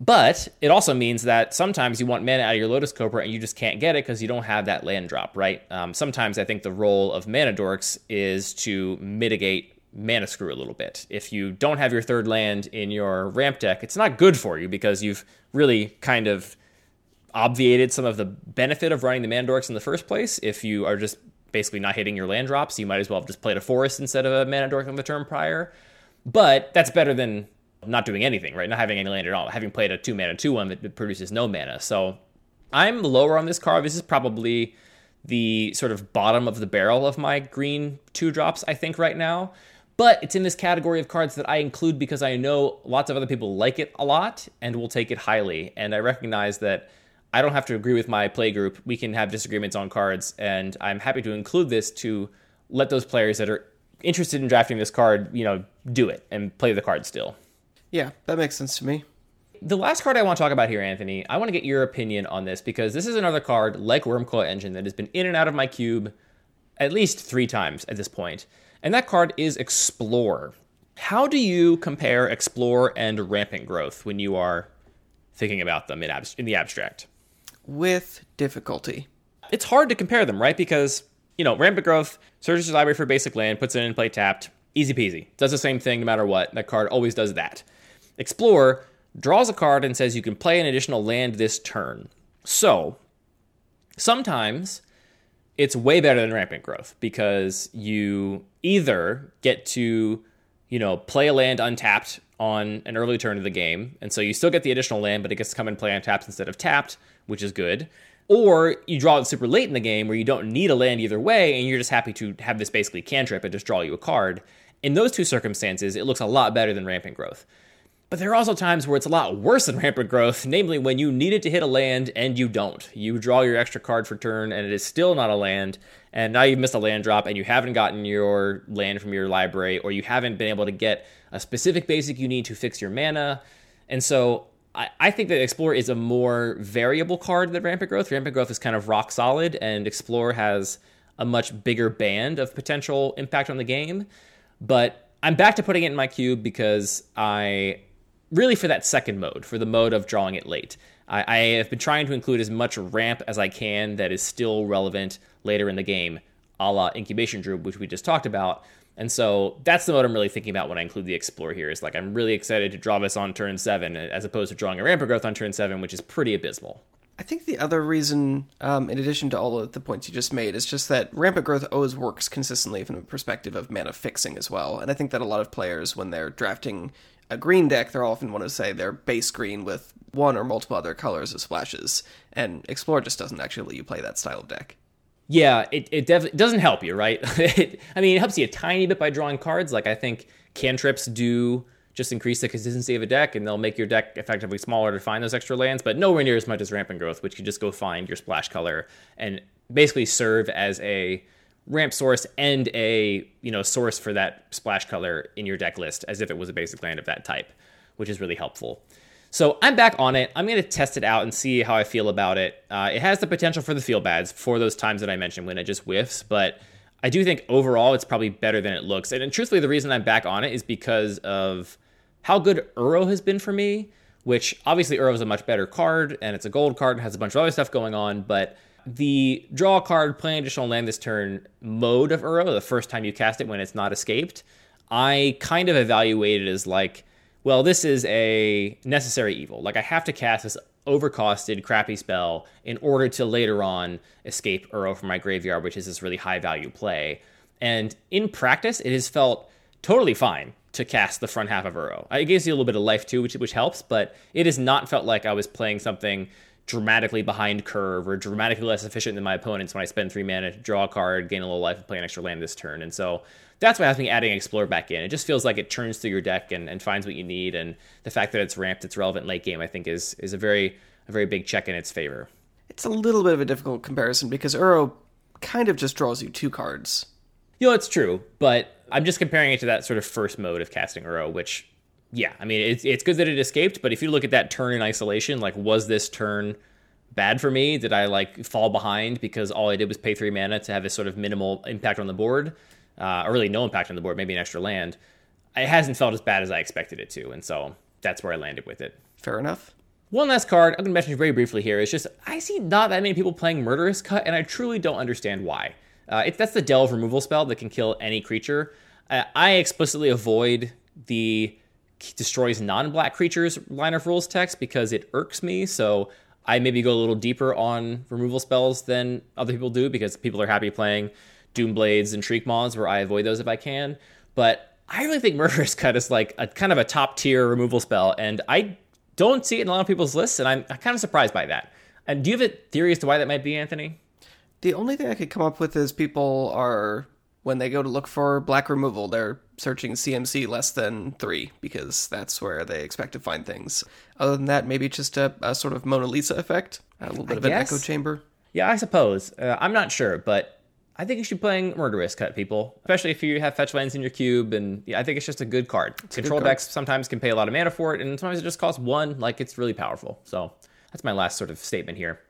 But it also means that sometimes you want mana out of your Lotus Cobra and you just can't get it because you don't have that land drop, right? Um, sometimes I think the role of mana dorks is to mitigate mana screw a little bit. If you don't have your third land in your ramp deck, it's not good for you because you've really kind of obviated some of the benefit of running the mana dorks in the first place. If you are just basically not hitting your land drops, you might as well have just played a forest instead of a mana on the turn prior. But that's better than not doing anything, right? Not having any land at all, having played a two mana two one that produces no mana. So I'm lower on this card. This is probably the sort of bottom of the barrel of my green two drops, I think, right now. But it's in this category of cards that I include because I know lots of other people like it a lot and will take it highly. And I recognize that I don't have to agree with my play group. We can have disagreements on cards, and I'm happy to include this to let those players that are interested in drafting this card, you know, do it and play the card still. Yeah, that makes sense to me. The last card I want to talk about here, Anthony, I want to get your opinion on this because this is another card like Wurmcoil Engine that has been in and out of my cube at least three times at this point, and that card is Explore. How do you compare Explore and Rampant Growth when you are thinking about them in, ab- in the abstract? With difficulty. It's hard to compare them, right? Because, you know, Rampant Growth searches your library for basic land, puts it in play tapped, easy peasy. Does the same thing no matter what. That card always does that. Explore draws a card and says you can play an additional land this turn. So, sometimes it's way better than rampant growth because you either get to, you know, play a land untapped on an early turn of the game, and so you still get the additional land, but it gets to come and play untapped instead of tapped, which is good. Or you draw it super late in the game where you don't need a land either way, and you're just happy to have this basically cantrip and just draw you a card. In those two circumstances, it looks a lot better than rampant growth. But there are also times where it's a lot worse than rampant growth, namely when you needed to hit a land and you don't. You draw your extra card for turn and it is still not a land, and now you've missed a land drop and you haven't gotten your land from your library, or you haven't been able to get a specific basic you need to fix your mana. And so I, I think that Explore is a more variable card than Rampant Growth. Rampant Growth is kind of rock solid, and Explore has a much bigger band of potential impact on the game. But I'm back to putting it in my cube because I really for that second mode, for the mode of drawing it late. I, I, have been trying to include as much ramp as I can that is still relevant later in the game, a la Incubation Druid, which we just talked about. And so that's the mode I'm really thinking about when I include the Explore here. Is like I'm really excited to draw this on turn seven, as opposed to drawing a Rampant Growth on turn seven, which is pretty abysmal. I think the other reason, um, in addition to all of the points you just made, is just that rampant growth always works consistently from the perspective of mana fixing as well. And I think that a lot of players, when they're drafting a green deck, they'll often want to say they're base green with one or multiple other colors as splashes, and Explore just doesn't actually let you play that style of deck. Yeah, it, it definitely doesn't help you, right? it, I mean, it helps you a tiny bit by drawing cards. Like, I think cantrips do just increase the consistency of a deck, and they'll make your deck effectively smaller to find those extra lands, but nowhere near as much as Rampant Growth, which you just go find your splash color and basically serve as a ramp source and a you know source for that splash color in your deck list as if it was a basic land of that type, which is really helpful. So I'm back on it. I'm going to test it out and see how I feel about it. Uh, it has the potential for the feel bads for those times that I mentioned when it just whiffs, but I do think overall it's probably better than it looks. And, and truthfully, the reason I'm back on it is because of how good Uro has been for me. Which obviously Uro is a much better card, and it's a gold card and has a bunch of other stuff going on, but the draw card, play an additional land this turn mode of Uro, the first time you cast it when it's not escaped, I kind of evaluate it as like, well, this is a necessary evil. Like I have to cast this overcosted, crappy spell in order to later on escape Uro from my graveyard, which is this really high value play. And in practice, it has felt totally fine to cast the front half of Uro. It gives you a little bit of life too, which which helps, but it has not felt like I was playing something dramatically behind curve or dramatically less efficient than my opponents when I spend three mana to draw a card, gain a little life, and play an extra land this turn. And so that's why I think adding Explore back in. It just feels like it turns through your deck and, and finds what you need. And the fact that it's ramped, it's relevant late game, I think is is a very a very big check in its favor. It's a little bit of a difficult comparison because Uro kind of just draws you two cards. You know, it's true, but I'm just comparing it to that sort of first mode of casting Uro, which yeah, I mean, it's it's good that it escaped, but if you look at that turn in isolation, like was this turn bad for me? Did I like fall behind because all I did was pay three mana to have this sort of minimal impact on the board, uh, or really no impact on the board, maybe an extra land? It hasn't felt as bad as I expected it to, and so that's where I landed with it. Fair enough. One last card I'm going to mention very briefly here is just I see not that many people playing Murderous Cut, and I truly don't understand why. Uh, it's that's the delve removal spell that can kill any creature. Uh, I explicitly avoid the destroys non-black creatures line of rules text because it irks me. So I maybe go a little deeper on removal spells than other people do because people are happy playing Doomblades and Shriekmaws where I avoid those if I can. But I really think Murderous Cut is like a kind of a top tier removal spell, and I don't see it in a lot of people's lists, and I'm kind of surprised by that. And do you have a theory as to why that might be, Anthony? The only thing I could come up with is people are when they go to look for black removal, they're searching CMC less than three because that's where they expect to find things. Other than that, maybe just a, a sort of Mona Lisa effect, a little bit I of guess. an echo chamber. Yeah, I suppose. Uh, I'm not sure, but I think you should be playing Murderous Cut, people, especially if you have fetch lands in your cube. And yeah, I think it's just a good card. It's Control good card. decks sometimes can pay a lot of mana for it, and sometimes it just costs one. Like it's really powerful. So that's my last sort of statement here.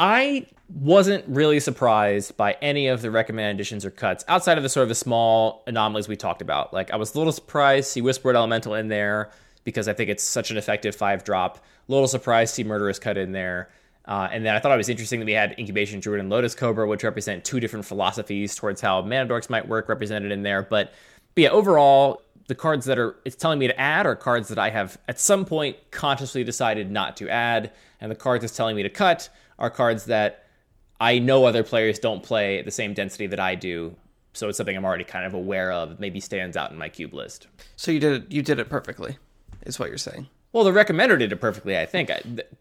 I wasn't really surprised by any of the recommended additions or cuts outside of the sort of the small anomalies we talked about. Like I was a little surprised to see Whisperwood Elemental in there because I think it's such an effective five drop. A little surprised to see Murderous cut in there. Uh, and then I thought it was interesting that we had Incubation Druid and Lotus Cobra, which represent two different philosophies towards how mana dorks might work, represented in there. But, but yeah, overall, the cards that are it's telling me to add are cards that I have at some point consciously decided not to add, and the cards it's telling me to cut are cards that I know other players don't play at the same density that I do. So it's something I'm already kind of aware of. Maybe stands out in my cube list. So you did it. You did it perfectly, is what you're saying. Well, the recommender did it perfectly. I think.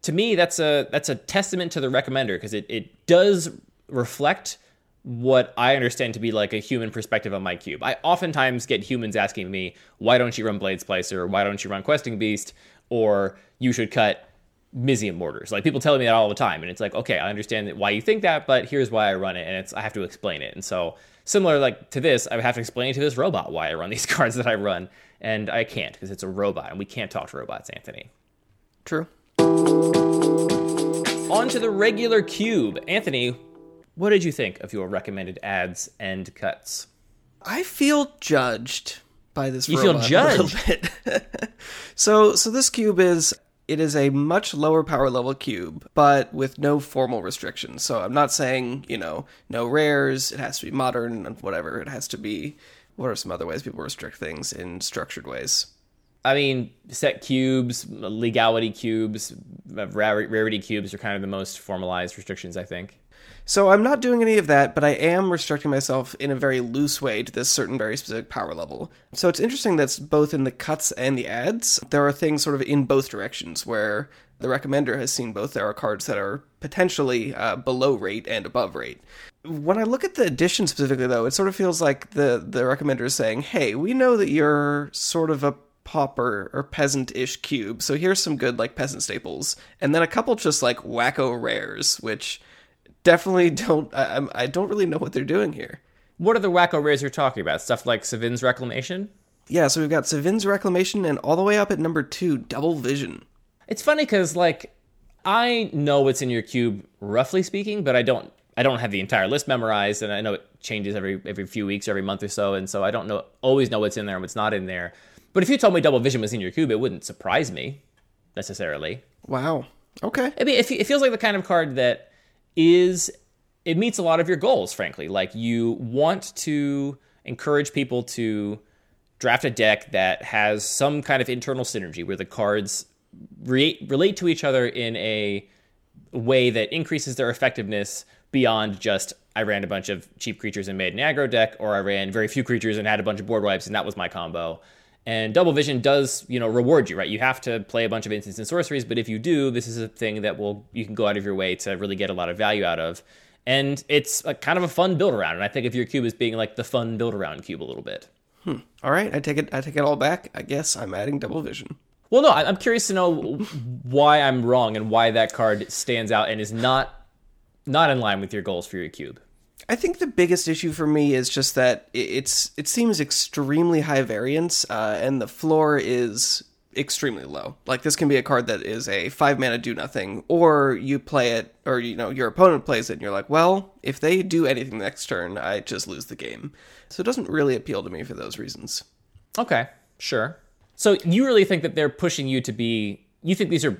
to me, that's a that's a testament to the recommender because it it does reflect what I understand to be like a human perspective on my cube. I oftentimes get humans asking me, "Why don't you run Blade Splicer? Or why don't you run Questing Beast?" Or you should cut Mizzium mortars. Like people tell me that all the time, and it's like, okay, I understand why you think that, but here's why I run it, and it's I have to explain it. And so similar like to this, I would have to explain to this robot why I run these cards that I run, and I can't because it's a robot, and we can't talk to robots, Anthony. True. On to the regular cube, Anthony. What did you think of your recommended ads and cuts? I feel judged by this. You feel judged. so, so this cube is it is a much lower power level cube, but with no formal restrictions. So I'm not saying, you know, no rares, it has to be modern, and whatever. It has to be. What are some other ways people restrict things in structured ways? I mean, set cubes, legality cubes, rarity cubes are kind of the most formalized restrictions, I think. So I'm not doing any of that, but I am restricting myself in a very loose way to this certain very specific power level. So it's interesting that's both in the cuts and the ads. There are things sort of in both directions where the recommender has seen both there are cards that are potentially uh, below rate and above rate. When I look at the edition specifically, though, it sort of feels like the the recommender is saying, "Hey, we know that you're sort of a pauper or peasant-ish cube, so here's some good like peasant staples, and then a couple just like wacko rares, which." Definitely don't. I, I don't really know what they're doing here. What are the wacko rays you're talking about? Stuff like Sevinne's Reclamation? Yeah, so we've got Sevinne's Reclamation, and all the way up at number two, Double Vision. It's funny because like I know what's in your cube, roughly speaking, but I don't. I don't have the entire list memorized, and I know it changes every every few weeks, every month or so, and so I don't know always know what's in there and what's not in there. But if you told me Double Vision was in your cube, it wouldn't surprise me necessarily. Wow. Okay. I mean, it, it feels like the kind of card that is it meets a lot of your goals, frankly. Like you want to encourage people to draft a deck that has some kind of internal synergy where the cards re- relate to each other in a way that increases their effectiveness beyond just I ran a bunch of cheap creatures and made an aggro deck, or I ran very few creatures and had a bunch of board wipes and that was my combo. And double vision does, you know, reward you, right? You have to play a bunch of instants and sorceries, but if you do, this is a thing that will you can go out of your way to really get a lot of value out of. And it's a, kind of a fun build around. And I think of your cube as being like the fun build around cube a little bit. Hmm. All right, I take it. I take it all back. I guess I'm adding double vision. Well, no, I'm curious to know why I'm wrong and why that card stands out and is not not in line with your goals for your cube. I think the biggest issue for me is just that it's it seems extremely high variance, uh, and the floor is extremely low. Like this can be a card that is a five mana do nothing, or you play it, or you know your opponent plays it, and you're like, well, if they do anything next turn, I just lose the game. So it doesn't really appeal to me for those reasons. Okay, sure. So you really think that they're pushing you to be? You think these are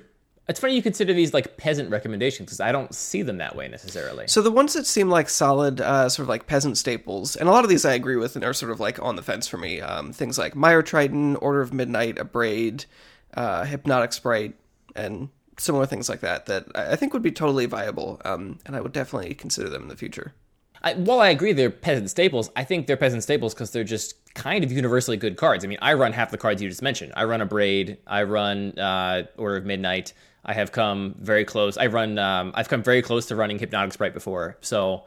it's funny you consider these like peasant recommendations because I don't see them that way necessarily. So the ones that seem like solid, uh, sort of like peasant staples, and a lot of these I agree with and are sort of like on the fence for me. Um, things like Mire Triton, Order of Midnight, Abrade, uh, Hypnotic Sprite, and similar things like that that I think would be totally viable, um, and I would definitely consider them in the future. I, while I agree they're peasant staples, I think they're peasant staples because they're just kind of universally good cards. I mean, I run half the cards you just mentioned. I run Abrade, I run uh, Order of Midnight. I have come very close. I run. Um, I've come very close to running Hypnotic Sprite before. So,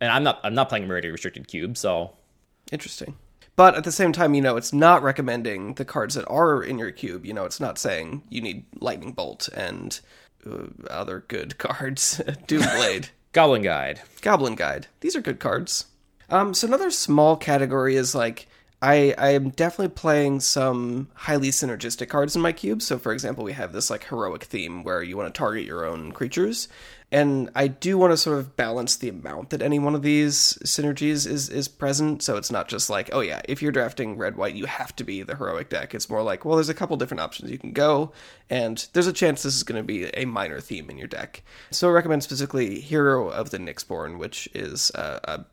and I'm not. I'm not playing Meridia Restricted Cube. So, interesting. But at the same time, you know, it's not recommending the cards that are in your cube. You know, it's not saying you need Lightning Bolt and uh, other good cards. Doomblade, Goblin Guide, Goblin Guide. These are good cards. Um, so another small category is like I I am definitely playing some highly synergistic cards in my cube. So for example, we have this like heroic theme where you want to target your own creatures. And I do want to sort of balance the amount that any one of these synergies is is present. So it's not just like, oh yeah, if you're drafting red white, you have to be the heroic deck. It's more like, well, there's a couple different options you can go, and there's a chance this is going to be a minor theme in your deck. So I recommend specifically Hero of the Nyxborn, which is a, a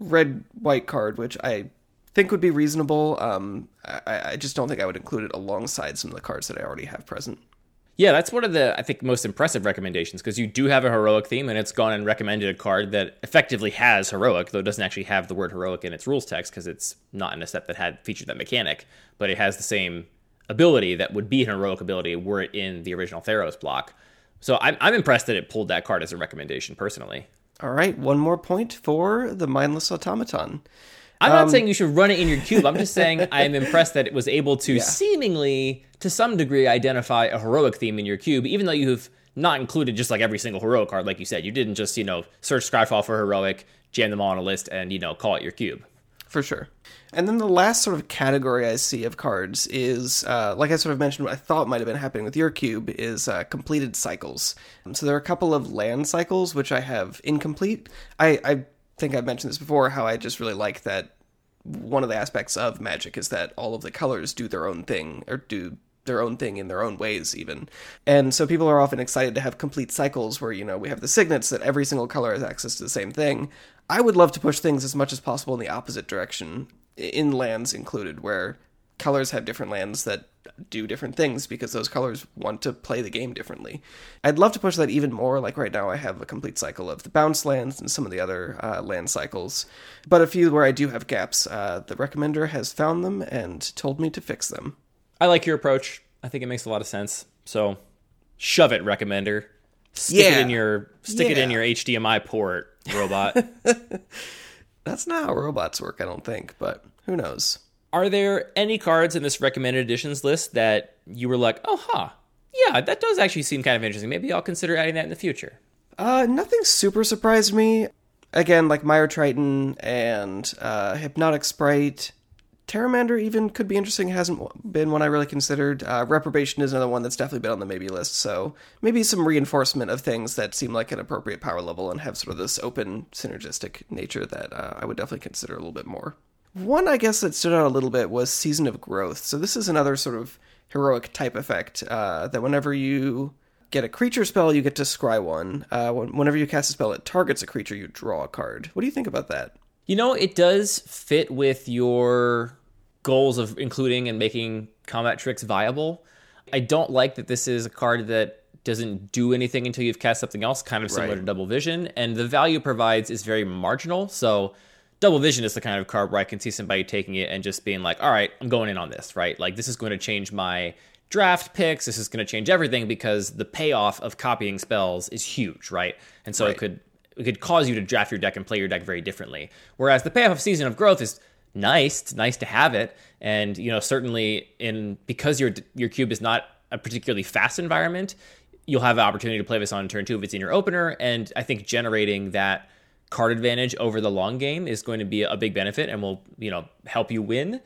red white card, which I think would be reasonable. Um, I, I just don't think I would include it alongside some of the cards that I already have present. Yeah, that's one of the I think most impressive recommendations because you do have a heroic theme and it's gone and recommended a card that effectively has heroic, though it doesn't actually have the word heroic in its rules text because it's not in a set that had featured that mechanic, but it has the same ability that would be an heroic ability were it in the original Theros block. So I'm, I'm impressed that it pulled that card as a recommendation personally. All right, one more point for the mindless automaton. I'm not um, saying you should run it in your cube. I'm just saying I'm impressed that it was able to yeah. seemingly, to some degree, identify a heroic theme in your cube, even though you've not included just like every single heroic card, like you said. You didn't just, you know, search Scryfall for heroic, jam them all on a list, and, you know, call it your cube. For sure. And then the last sort of category I see of cards is, uh, like I sort of mentioned, what I thought might have been happening with your cube is uh, completed cycles. So there are a couple of land cycles which I have incomplete. I, I think I've mentioned this before how I just really like that one of the aspects of magic is that all of the colors do their own thing or do their own thing in their own ways even. And so people are often excited to have complete cycles where you know we have the signets that every single color has access to the same thing. I would love to push things as much as possible in the opposite direction in lands included where colors have different lands that do different things because those colors want to play the game differently. I'd love to push that even more. Like right now, I have a complete cycle of the bounce lands and some of the other uh, land cycles, but a few where I do have gaps. Uh, the recommender has found them and told me to fix them. I like your approach. I think it makes a lot of sense. So, shove it, recommender. Stick Yeah. it in your stick it in your HDMI port, robot. That's not how robots work, I don't think, but who knows? Are there any cards in this recommended editions list that you were like, oh, huh, yeah, that does actually seem kind of interesting. Maybe I'll consider adding that in the future. Uh, nothing super surprised me. Again, like Mire Triton and uh, Hypnotic Sprite. Pteramander even could be interesting. Hasn't been one I really considered. Uh, Reprobation is another one that's definitely been on the maybe list. So maybe some reinforcement of things that seem like an appropriate power level and have sort of this open synergistic nature that uh, I would definitely consider a little bit more. One I guess that stood out a little bit was Season of Growth. So this is another sort of heroic type effect uh, that whenever you get a creature spell, you get to scry one. Uh, when- whenever you cast a spell that targets a creature, you draw a card. What do you think about that? You know, it does fit with your goals of including and making combat tricks viable. I don't like that this is a card that doesn't do anything until you've cast something else, kind of similar Right. to Double Vision, and the value it provides is very marginal. So, Double Vision is the kind of card where I can see somebody taking it and just being like, all right, I'm going in on this, right? Like, this is going to change my draft picks. This is going to change everything because the payoff of copying spells is huge, right? And so it could it could cause you to draft your deck and play your deck very differently. Whereas the payoff of Season of Growth is nice. It's nice to have it, and you know certainly in because your your cube is not a particularly fast environment, you'll have the opportunity to play this on turn two if it's in your opener. And I think generating that card advantage over the long game is going to be a big benefit and will you know help you win.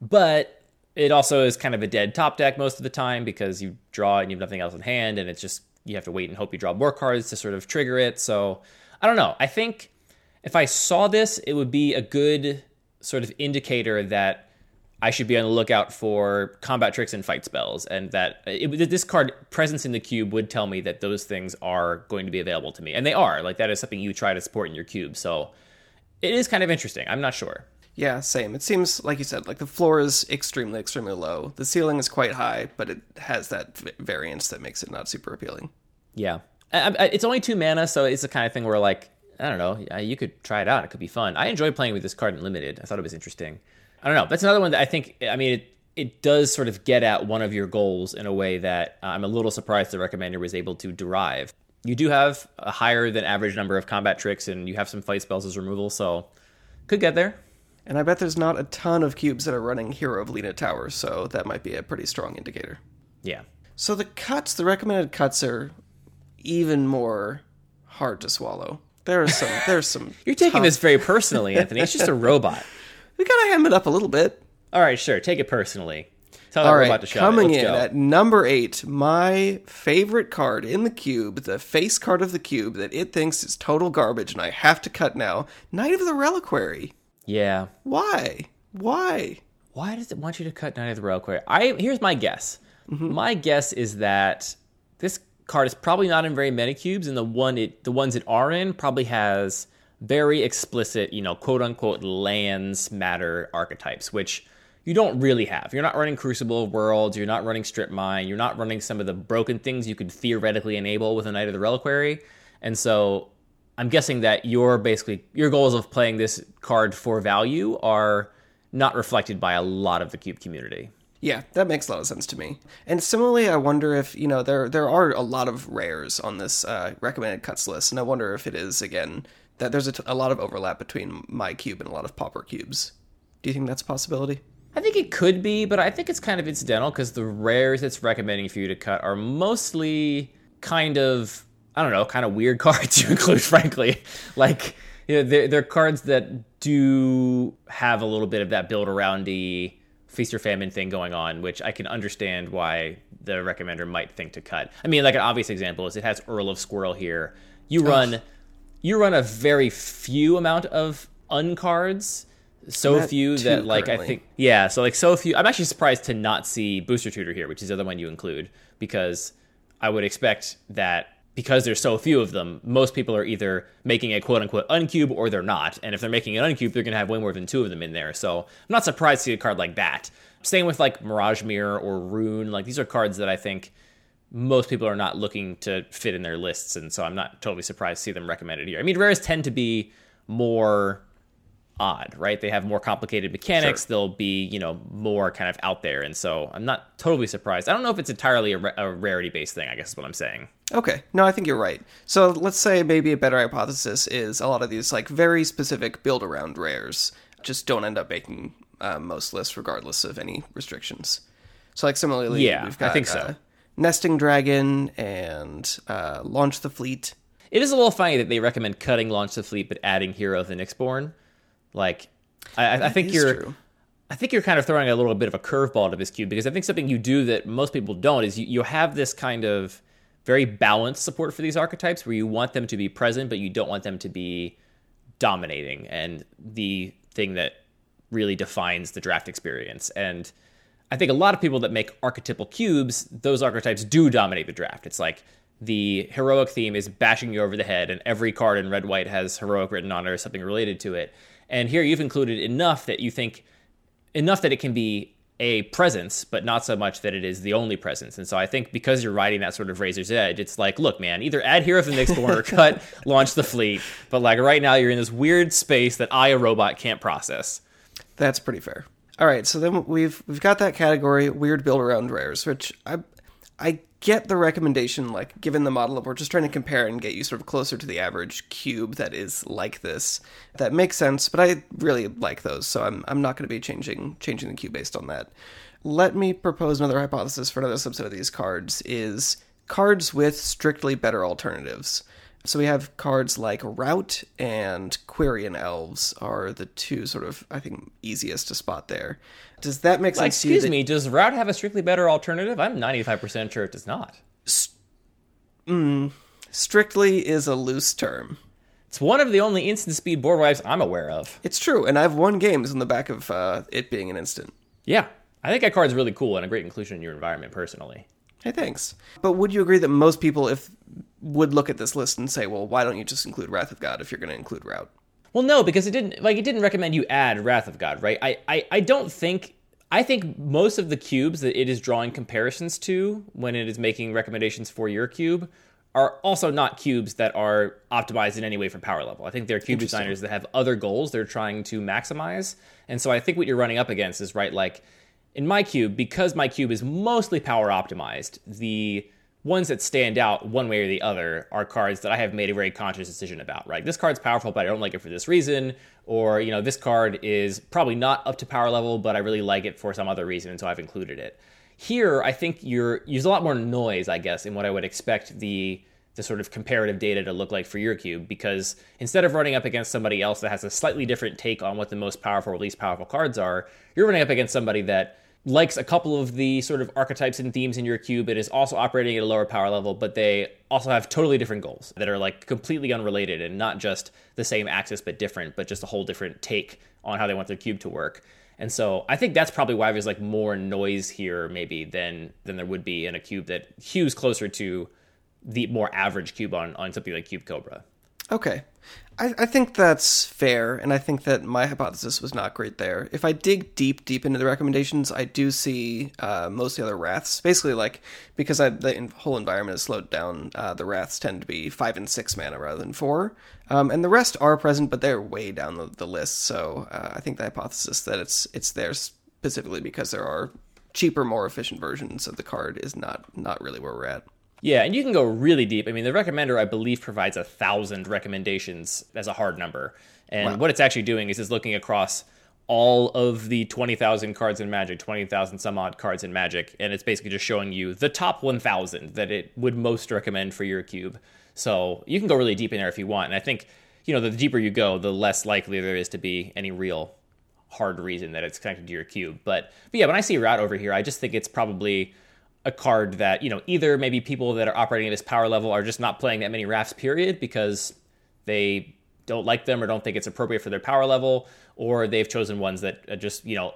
But it also is kind of a dead top deck most of the time because you draw and you have nothing else in hand, and it's just you have to wait and hope you draw more cards to sort of trigger it. So I don't know. I think if I saw this, it would be a good sort of indicator that I should be on the lookout for combat tricks and fight spells, and that it, this card presence in the cube would tell me that those things are going to be available to me, and they are. Like that is something you try to support in your cube. So it is kind of interesting. I'm not sure. Yeah, same. It seems like you said, like the floor is extremely, extremely low. The ceiling is quite high, but it has that v- variance that makes it not super appealing. Yeah, it's only two mana, so it's the kind of thing where like I don't know, you could try it out. It could be fun. I enjoyed playing with this card in limited. I thought it was interesting. I don't know. That's another one that I think. I mean, it it does sort of get at one of your goals in a way that uh, I'm a little surprised the recommender was able to derive. You do have a higher than average number of combat tricks, and you have some fight spells as removal, so could get there. And I bet there's not a ton of cubes that are running Hero of Leina Tower, so that might be a pretty strong indicator. Yeah. So the cuts, the recommended cuts are even more hard to swallow. There are some. There's some. You're taking tough- this very personally, Anthony. It's just a robot. We gotta ham it up a little bit. All right, sure. Take it personally. Tell that All robot right, coming. In go. at number eight, my favorite card in the cube, the face card of the cube that it thinks is total garbage, and I have to cut now. Knight of the Reliquary. yeah. Why? Why? why does it want you to cut Knight of the Reliquary? I here's my guess. Mm-hmm. My guess is that this card is probably not in very many cubes, and the one it the ones it are in probably has very explicit, you know, quote unquote lands matter archetypes, which you don't really have. You're not running Crucible of Worlds, you're not running Strip Mine, you're not running some of the broken things you could theoretically enable with a Knight of the Reliquary. And so I'm guessing that your basically your goals of playing this card for value are not reflected by a lot of the cube community. Yeah, that makes a lot of sense to me. And similarly, I wonder if you know there there are a lot of rares on this uh, recommended cuts list, and I wonder if it is again that there's a, t- a lot of overlap between my cube and a lot of pauper cubes. Do you think that's a possibility? I think it could be, but I think it's kind of incidental because the rares it's recommending for you to cut are mostly kind of I don't know, kind of weird cards you include, frankly. Like you know, they're, they're cards that do have a little bit of that build aroundy feast or famine thing going on, which I can understand why the recommender might think to cut. I mean, like an obvious example is it has Earl of Squirrel here. You run you run a very few amount of uncards. So few that like I think yeah, so like so few I'm actually surprised to not see Booster Tutor here, which is the other one you include, because I would expect that because there's so few of them, most people are either making a quote unquote uncube or they're not. And if they're making an uncube, they're going to have way more than two of them in there. So I'm not surprised to see a card like that. Same with like Mirage Mirror or Rune. Like these are cards that I think most people are not looking to fit in their lists. And so I'm not totally surprised to see them recommended here. I mean, rares tend to be more odd, right? They have more complicated mechanics. Sure. They'll be, you know, more kind of out there. And so I'm not totally surprised. I don't know if it's entirely a, a rarity based thing, I guess is what I'm saying. Okay, no, I think you're right. So let's say maybe a better hypothesis is a lot of these like very specific build around rares just don't end up making uh, most lists regardless of any restrictions. So like similarly, Yeah, we've I think so. uh, nesting dragon and uh, launch the fleet. It is a little funny that they recommend cutting Launch the Fleet but adding Hero of the Nyxborn. Like, I, I- I think you're. true. I think you're kind of throwing a little bit of a curveball to this cube because I think something you do that most people don't is you, you have this kind of very balanced support for these archetypes where you want them to be present, but you don't want them to be dominating and the thing that really defines the draft experience. And I think a lot of people that make archetypal cubes, those archetypes do dominate the draft. It's like the heroic theme is bashing you over the head, and every card in red white has heroic written on it or something related to it. And here you've included enough that you think enough that it can be a presence, but not so much that it is the only presence. And so I think because you're riding that sort of razor's edge, it's like, look, man, either add Hero of the Nyxborn or cut launch the fleet. But like right now, you're in this weird space that I, a robot, can't process. That's pretty fair. All right, so then we've we've got that category weird build around rares, which I I get the recommendation like given the model of we're just trying to compare and get you sort of closer to the average cube that is like this. That makes sense, but I really like those, so I'm I'm not going to be changing changing the cube based on that. Let me propose another hypothesis for another subset of these cards is cards with strictly better alternatives. So we have cards like Rout and Quirion Elves are the two sort of I think easiest to spot there. Does that make sense? to you Excuse that- me, does Rout have a strictly better alternative? I'm 95% sure it does not. Strictly is a loose term. It's one of the only instant speed board wipes I'm aware of. It's true, and I've won games on the back of uh, it being an instant. Yeah, I think that card's really cool and a great inclusion in your environment personally. Hey, thanks. But would you agree that most people, if would look at this list and say, "Well, why don't you just include Wrath of God if you're going to include Rout"? Well, no, because it didn't like it didn't recommend you add Wrath of God, right? I, I, I don't think I think most of the cubes that it is drawing comparisons to when it is making recommendations for your cube are also not cubes that are optimized in any way for power level. I think they're cube designers that have other goals they're trying to maximize. And so I think what you're running up against is right like in my cube, because my cube is mostly power optimized, the ones that stand out one way or the other are cards that I have made a very conscious decision about, right? This card's powerful, but I don't like it for this reason. Or, you know, this card is probably not up to power level, but I really like it for some other reason, and so I've included it. Here, I think you're there's a lot more noise, I guess, in what I would expect the the sort of comparative data to look like for your cube, because instead of running up against somebody else that has a slightly different take on what the most powerful or least powerful cards are, you're running up against somebody that likes a couple of the sort of archetypes and themes in your cube. It is also operating at a lower power level, but they also have totally different goals that are like completely unrelated and not just the same axis but different, but just a whole different take on how they want their cube to work. And so I think that's probably why there's like more noise here maybe than than there would be in a cube that hews closer to the more average cube on, on something like Cube Cobra. Okay. I, I think that's fair, and I think that my hypothesis was not great there. If I dig deep, deep into the recommendations, I do see uh, most of the other wraths. Basically, like, because I, the whole environment is slowed down, uh, the wraths tend to be five and six mana rather than four. Um, and the rest are present, but they're way down the, the list. So uh, I think the hypothesis that it's it's there specifically because there are cheaper, more efficient versions of the card is not not really where we're at. Yeah, and you can go really deep. I mean, the recommender, I believe, provides a thousand recommendations as a hard number. And what it's actually doing is it's looking across all of the 20,000 cards in Magic, 20,000 some odd cards in Magic, and it's basically just showing you the top 1,000 that it would most recommend for your cube. So you can go really deep in there if you want. And I think, you know, the deeper you go, the less likely there is to be any real hard reason that it's connected to your cube. But, but yeah, when I see Rout over here, I just think it's probably a card that, you know, either maybe people that are operating at this power level are just not playing that many wraths, period, because they don't like them or don't think it's appropriate for their power level, or they've chosen ones that are just, you know,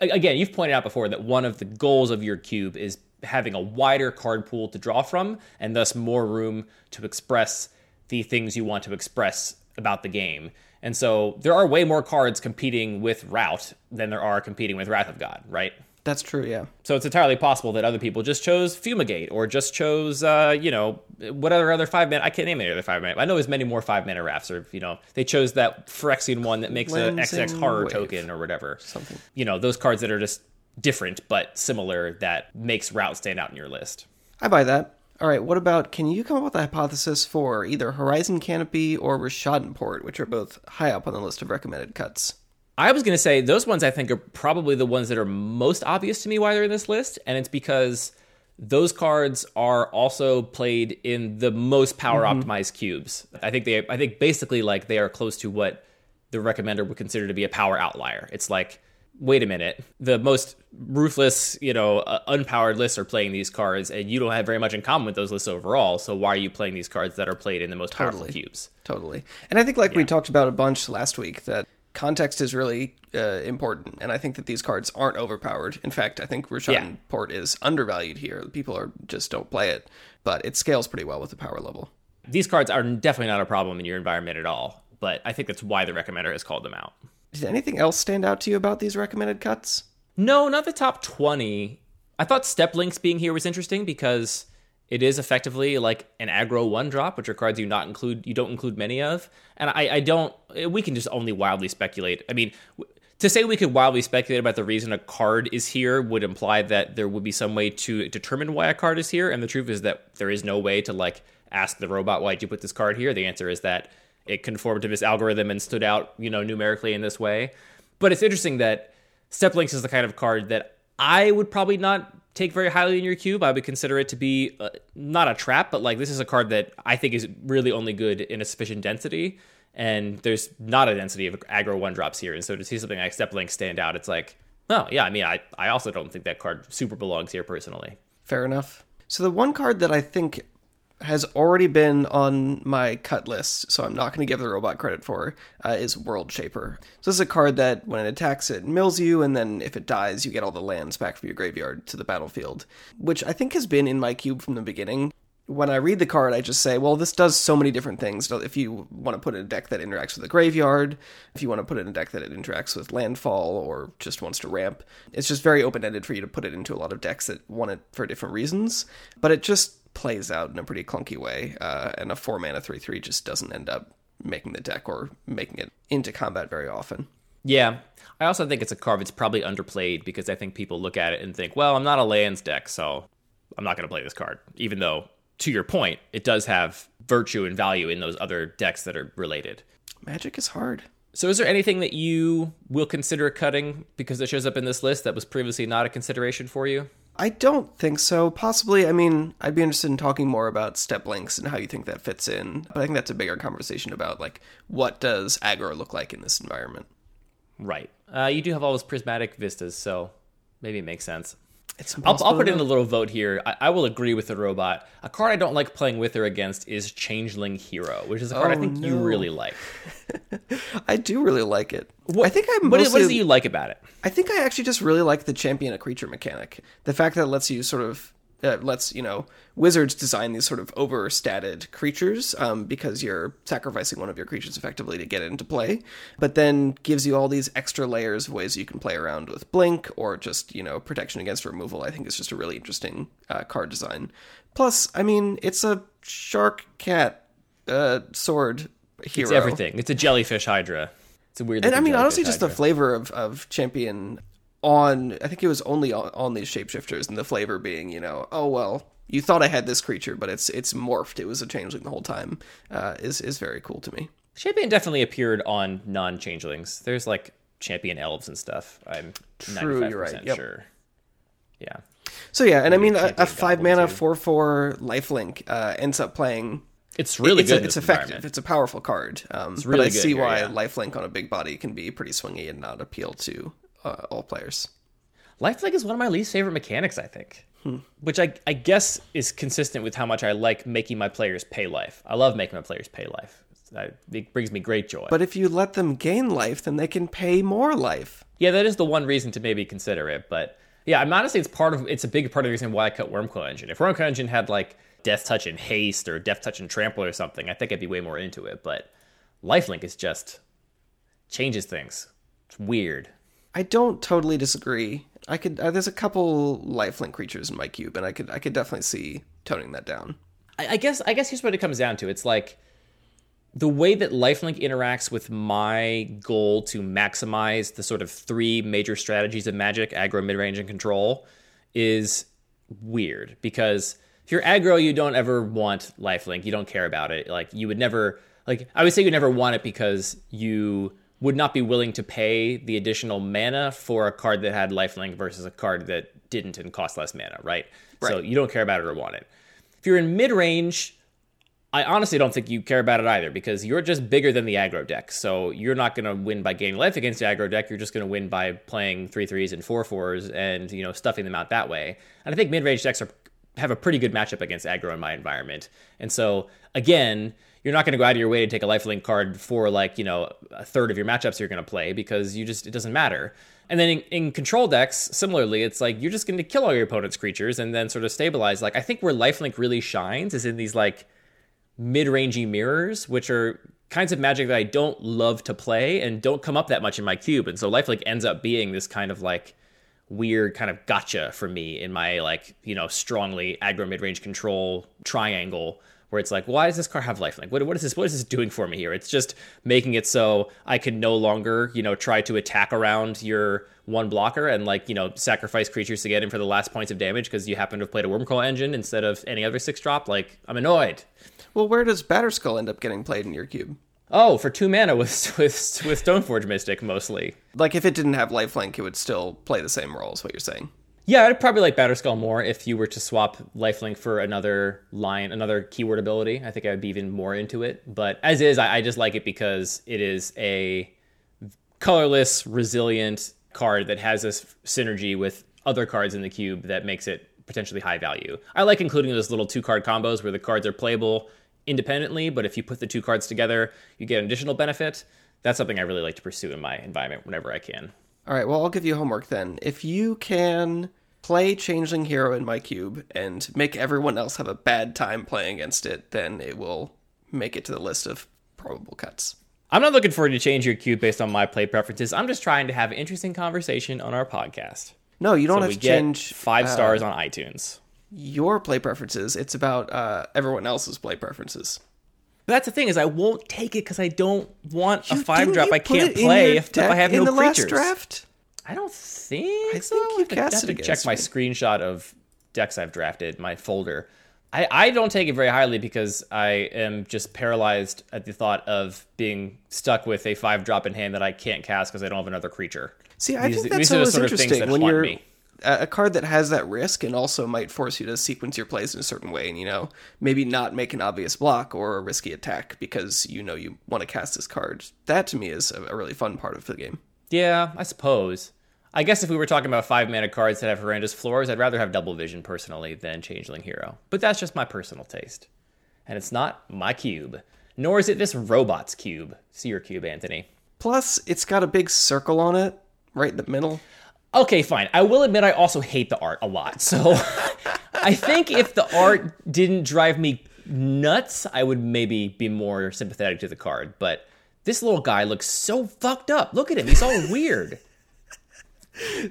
again, you've pointed out before that one of the goals of your cube is having a wider card pool to draw from, and thus more room to express the things you want to express about the game. And so there are way more cards competing with Rout than there are competing with Wrath of God, right? That's true, yeah. So it's entirely possible that other people just chose Fumigate or just chose, uh, you know, whatever other five mana. I can't name any other five mana. I know there's many more five mana Wraths, or you know, they chose that Phyrexian one that makes an XX horror Wave. token or whatever. Something. You know, those cards that are just different but similar that makes Rout stand out in your list. I buy that. All right, what about can you come up with a hypothesis for either Horizon Canopy or Rishadan Port, which are both high up on the list of recommended cuts? I was going to say those ones I think are probably the ones that are most obvious to me why they're in this list, and it's because those cards are also played in the most power optimized cubes. I think they I think basically like they are close to what the recommender would consider to be a power outlier. It's like wait a minute, the most ruthless, you know, uh, unpowered lists are playing these cards and you don't have very much in common with those lists overall, so why are you playing these cards that are played in the most powerful Totally. cubes? Totally. And I think, like we talked about a bunch last week, that context is really uh, important. And I think that these cards aren't overpowered. In fact, I think Rishadan Port is undervalued here. People are just don't play it, but it scales pretty well with the power level. These cards are definitely not a problem in your environment at all, but I think that's why the recommender has called them out. Did anything else stand out to you about these recommended cuts? No, not the top 20. I thought Steppe Lynx being here was interesting because it is effectively like an aggro one drop, which are cards you not include you don't include many of. And I, I don't we can just only wildly speculate. I mean to say we could wildly speculate about the reason a card is here would imply that there would be some way to determine why a card is here, and the truth is that there is no way to like ask the robot why did you put this card here. The answer is that it conformed to this algorithm and stood out, you know, numerically in this way. But it's interesting that Steppe Lynx is the kind of card that I would probably not take very highly in your cube. I would consider it to be uh, not a trap, but like this is a card that I think is really only good in a sufficient density. And there's not a density of aggro one drops here. And so to see something like Steppe Lynx stand out, it's like, oh, yeah, I mean, I, I also don't think that card super belongs here personally. Fair enough. So the one card that I think has already been on my cut list, so I'm not going to give the robot credit for, uh, is World Shaper. So this is a card that when it attacks, it mills you, and then if it dies, you get all the lands back from your graveyard to the battlefield, which I think has been in my cube from the beginning. When I read the card, I just say, well, this does so many different things. If you want to put in a deck that interacts with the graveyard, if you want to put in a deck that it interacts with landfall or just wants to ramp, it's just very open ended for you to put it into a lot of decks that want it for different reasons. But it just plays out in a pretty clunky way, uh, and a four mana three three just doesn't end up making the deck or making it into combat very often. Yeah. I also think it's a card that's probably underplayed because I think people look at it and think, well, I'm not a lands deck, so I'm not going to play this card. Even though, to your point, it does have virtue and value in those other decks that are related. Magic is hard. So, is there anything that you will consider cutting because it shows up in this list that was previously not a consideration for you? I don't think so. Possibly, I mean, I'd be interested in talking more about Steppe Lynx and how you think that fits in. But I think that's a bigger conversation about like what does aggro look like in this environment. Right. Uh, you do have all those prismatic vistas, so maybe it makes sense. It's I'll, I'll put in a little vote here. I, I will agree with the robot. A card I don't like playing with or against is Changeling Hero, which is a card I Oh, think you really like. I do really like it. I think I What is, mostly, what is it you like about it? I think I actually just really like the champion a creature mechanic. The fact that it lets you sort of uh, lets you know wizards design these sort of overstatted creatures um, because you're sacrificing one of your creatures effectively to get it into play, but then gives you all these extra layers of ways you can play around with blink or just you know protection against removal. I think is just a really interesting uh, card design. Plus, I mean, it's a shark cat uh, sword hero. It's everything. It's a jellyfish hydra. It's a weird. And I mean, honestly, jellyfish just the flavor of, of Champion on, I think it was only on, on these shapeshifters, and the flavor being, you know, oh, well, you thought I had this creature, but it's it's morphed. It was a changeling the whole time, uh, is, is very cool to me. Champion definitely appeared on non-changelings. There's like champion elves and stuff. I'm True, 95% you're right. Yep. sure. Yeah. So, yeah, and I mean, a, a five mana too. 4 4 lifelink uh, ends up playing. It's really it's good. A, it's effective. It's a powerful card. Um, but really I good see here, why yeah. lifelink on a big body can be pretty swingy and not appeal to uh, all players. Lifelink is one of my least favorite mechanics, I think. Which I, I guess is consistent with how much I like making my players pay life. I love making my players pay life. It brings me great joy. But if you let them gain life, then they can pay more life. yeah, that is the one reason to maybe consider it. But Yeah, I'm honestly, it's part of it's a big part of the reason why I cut Wurmcoil Engine. If Wurmcoil Engine had like Death Touch and Haste or Death Touch and Trample or something, I think I'd be way more into it. But Lifelink is just changes things. It's weird. I don't totally disagree. I could uh, there's a couple lifelink creatures in my cube, and I could I could definitely see toning that down. I, I guess I guess here's what it comes down to. It's like the way that lifelink interacts with my goal to maximize the sort of three major strategies of magic aggro mid-range and control is weird because if you're aggro you don't ever want lifelink you don't care about it like you would never like i would say you never want it because you would not be willing to pay the additional mana for a card that had lifelink versus a card that didn't and cost less mana right, right. so you don't care about it or want it if you're in mid-range I honestly don't think you care about it either because you're just bigger than the aggro deck. So you're not going to win by gaining life against the aggro deck. You're just going to win by playing three threes and four fours and you know stuffing them out that way. And I think mid range decks are have a pretty good matchup against aggro in my environment. And so again, you're not going to go out of your way to take a lifelink card for like you know a third of your matchups you're going to play because you just it doesn't matter. And then in, in, control decks, similarly, it's like you're just going to kill all your opponent's creatures and then sort of stabilize. Like I think where lifelink really shines is in these like mid-rangey mirrors, which are kinds of magic that I don't love to play and don't come up that much in my cube. And so lifelink ends up being this kind of like weird kind of gotcha for me in my like, you know, strongly aggro mid-range control triangle where it's like, why does this card have lifelink? What, what is this? What is this doing for me here? It's just making it so I can no longer, you know, try to attack around your one blocker and like, you know, sacrifice creatures to get in for the last points of damage because you happen to have played a Wurmcoil Engine instead of any other six drop. Like, I'm annoyed. Well, where does Batterskull end up getting played in your cube? Oh, for two mana with with with Stoneforge Mystic mostly. Like if it didn't have lifelink, it would still play the same role. Is what you're saying? Yeah, I'd probably like Batterskull more if you were to swap lifelink for another line, another keyword ability. I think I would be even more into it. But as is, I, I just like it because it is a colorless, resilient card that has this synergy with other cards in the cube that makes it potentially high value. I like including those little two card combos where the cards are playable independently, but if you put the two cards together, you get an additional benefit. That's something I really like to pursue in my environment whenever I can. All right, well, I'll give you homework then. If you can play Changeling Hero in my cube and make everyone else have a bad time playing against it, then it will make it to the list of probable cuts. I'm not looking forward to change your cube based on my play preferences. I'm just trying to have an interesting conversation on our podcast. No, you don't so have to change five uh, stars on iTunes. Your play preferences. It's about uh, everyone else's play preferences. But that's the thing is, I won't take it because I don't want you, a five drop I can't play if, if, I have no creatures. draft? I don't think I so. think you cast it. Check my screenshot of decks I've drafted, my folder. I, I don't take it very highly because I am just paralyzed at the thought of being stuck with a five drop in hand that I can't cast because I don't have another creature. See, I these, think that's always interesting when you're me. a card that has that risk and also might force you to sequence your plays in a certain way, and you know maybe not make an obvious block or a risky attack because you know you want to cast this card. That to me is a really fun part of the game. Yeah, I suppose. I guess if we were talking about five mana cards that have horrendous floors, I'd rather have Double Vision personally than Changeling Hero. But that's just my personal taste. And it's not my cube. Nor is it this robot's cube. See your cube, Anthony. Plus, it's got a big circle on it right in the middle. Okay, fine. I will admit I also hate the art a lot. So I think if the art didn't drive me nuts, I would maybe be more sympathetic to the card. But this little guy looks so fucked up. Look at him. He's all weird.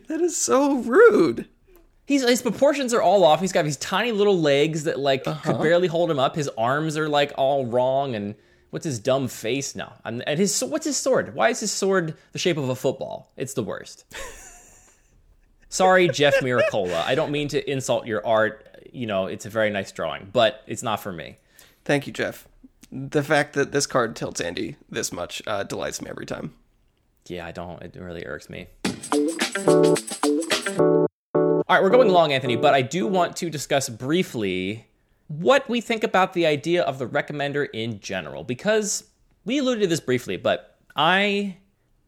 That is so rude. He's, his proportions are all off. He's got these tiny little legs that like uh-huh. could barely hold him up. His arms are like all wrong and What's his dumb face now? And his what's his sword? Why is his sword the shape of a football? It's the worst. Sorry, Jeff Miracola. I don't mean to insult your art. You know, it's a very nice drawing, but it's not for me. Thank you, Jeff. The fact that this card tilts Andy this much uh, delights me every time. Yeah, I don't. It really irks me. All right, we're going long, Anthony, but I do want to discuss briefly what we think about the idea of the recommender in general because we alluded to this briefly but i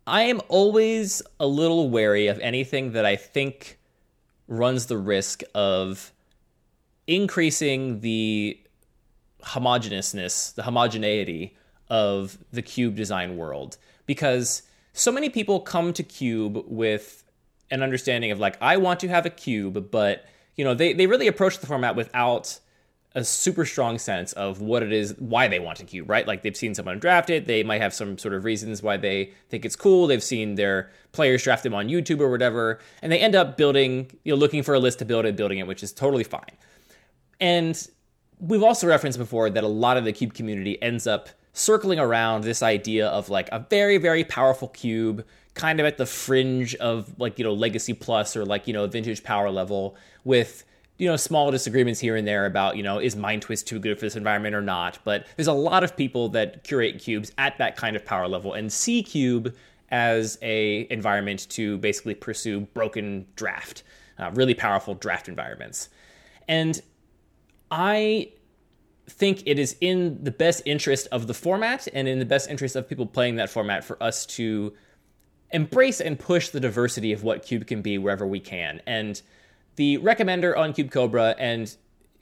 i am always a little wary of anything that i think runs the risk of increasing the homogeneousness the homogeneity of the cube design world because so many people come to cube with an understanding of like I want to have a cube, but you know they they really approach the format without a super strong sense of what it is, why they want a cube, right? Like they've seen someone draft it, they might have some sort of reasons why they think it's cool. They've seen their players draft them on YouTube or whatever, and they end up building, you know, looking for a list to build it, building it, which is totally fine. And we've also referenced before that a lot of the cube community ends up circling around this idea of like a very, very powerful cube, kind of at the fringe of like, you know, Legacy Plus or like, you know, vintage power level with you know, small disagreements here and there about, you know, is Mind Twist too good for this environment or not? But there's a lot of people that curate cubes at that kind of power level and see cube as a environment to basically pursue broken draft, uh, really powerful draft environments. And I think it is in the best interest of the format and in the best interest of people playing that format for us to embrace and push the diversity of what cube can be wherever we can. And the recommender on Cube Cobra and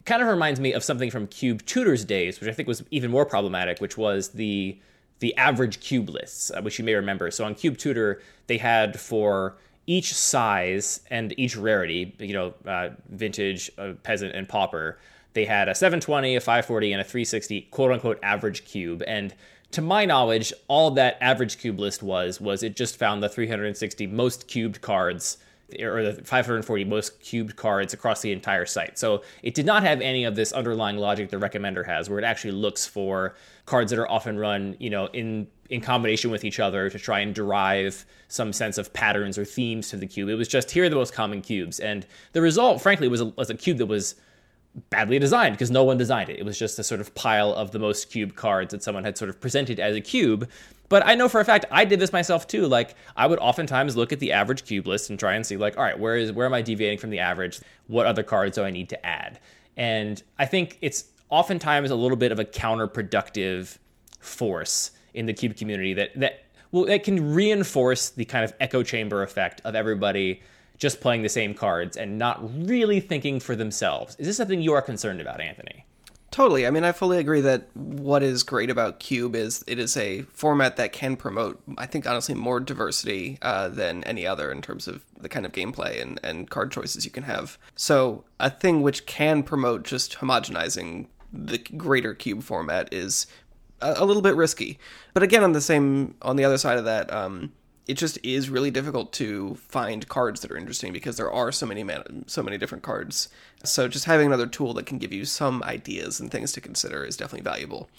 kind of reminds me of something from Cube Tutors days, which I think was even more problematic, which was the the average cube lists, uh, which you may remember. So on Cube Tutor, they had for each size and each rarity, you know, uh, vintage, uh, peasant, and pauper, they had a 720, a 540, and a 360 quote unquote average cube. And to my knowledge, all that average cube list was was it just found the 360 most cubed cards or the 540 most cubed cards across the entire site. So it did not have any of this underlying logic the recommender has, where it actually looks for cards that are often run, you know, in in combination with each other to try and derive some sense of patterns or themes to the cube. It was just here are the most common cubes, and the result, frankly, was a, was a cube that was badly designed because no one designed it. It was just a sort of pile of the most cube cards that someone had sort of presented as a cube. But I know for a fact I did this myself too. Like I would oftentimes look at the average cube list and try and see like, all right, where is where am I deviating from the average? What other cards do I need to add? And I think it's oftentimes a little bit of a counterproductive force in the cube community that that well that can reinforce the kind of echo chamber effect of everybody just playing the same cards and not really thinking for themselves. Is this something you are concerned about, Anthony? Totally. I mean, I fully agree that what is great about Cube is it is a format that can promote, I think, honestly, more diversity uh, than any other in terms of the kind of gameplay and, and card choices you can have. So, a thing which can promote just homogenizing the greater Cube format is a, little bit risky. But again, on the same, on the other side of that, um, it just is really difficult to find cards that are interesting because there are so many man- so many different cards. So just having another tool that can give you some ideas and things to consider is definitely valuable.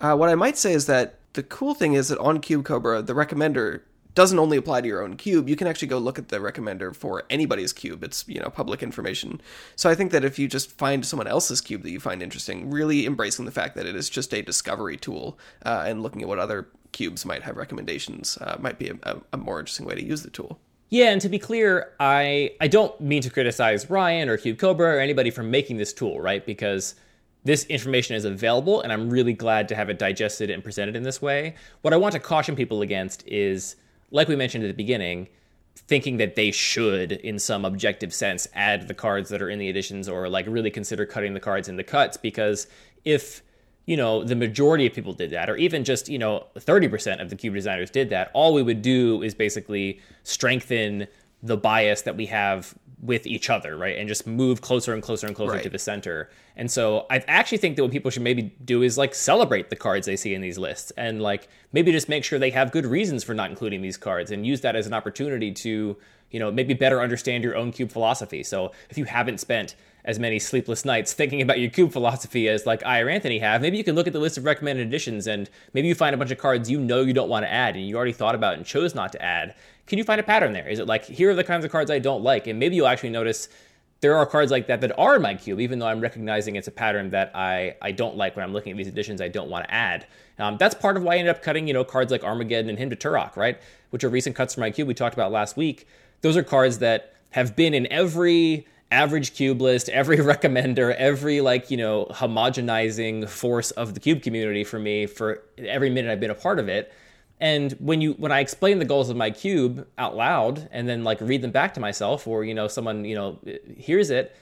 Uh, what I might say is that the cool thing is that on Cube Cobra, the recommender doesn't only apply to your own cube. You can actually go look at the recommender for anybody's cube. It's, you know, public information. So I think that if you just find someone else's cube that you find interesting, really embracing the fact that it is just a discovery tool uh, and looking at what other cubes might have recommendations uh, might be a, a more interesting way to use the tool. Yeah, and to be clear, I I don't mean to criticize Ryan or Cube Cobra or anybody for making this tool, right? Because this information is available and I'm really glad to have it digested and presented in this way. What I want to caution people against is like we mentioned at the beginning, thinking that they should, in some objective sense, add the cards that are in the editions or like really consider cutting the cards in the cuts because if you know the majority of people did that or even just you know 30% of the cube designers did that all we would do is basically strengthen the bias that we have with each other, right? And just move closer and closer and closer right. to the center. And so I actually think that what people should maybe do is like celebrate the cards they see in these lists and like maybe just make sure they have good reasons for not including these cards and use that as an opportunity to, you know, maybe better understand your own cube philosophy. So if you haven't spent as many sleepless nights thinking about your cube philosophy as like I or Anthony have, maybe you can look at the list of recommended editions and maybe you find a bunch of cards you know you don't want to add and you already thought about and chose not to add. Can you find a pattern there? Is it like here are the kinds of cards I don't like? And maybe you'll actually notice there are cards like that that are in my cube, even though I'm recognizing it's a pattern that I, I don't like when I'm looking at these editions I don't want to add. Um, that's part of why I ended up cutting, you know, cards like Armageddon and Hymn to Tourach, right? Which are recent cuts from my cube we talked about last week. Those are cards that have been in every average cube list, every recommender, every like, you know, homogenizing force of the cube community for me for every minute I've been a part of it. And when you when I explain the goals of my cube out loud and then like read them back to myself or you know someone, you know, hears it,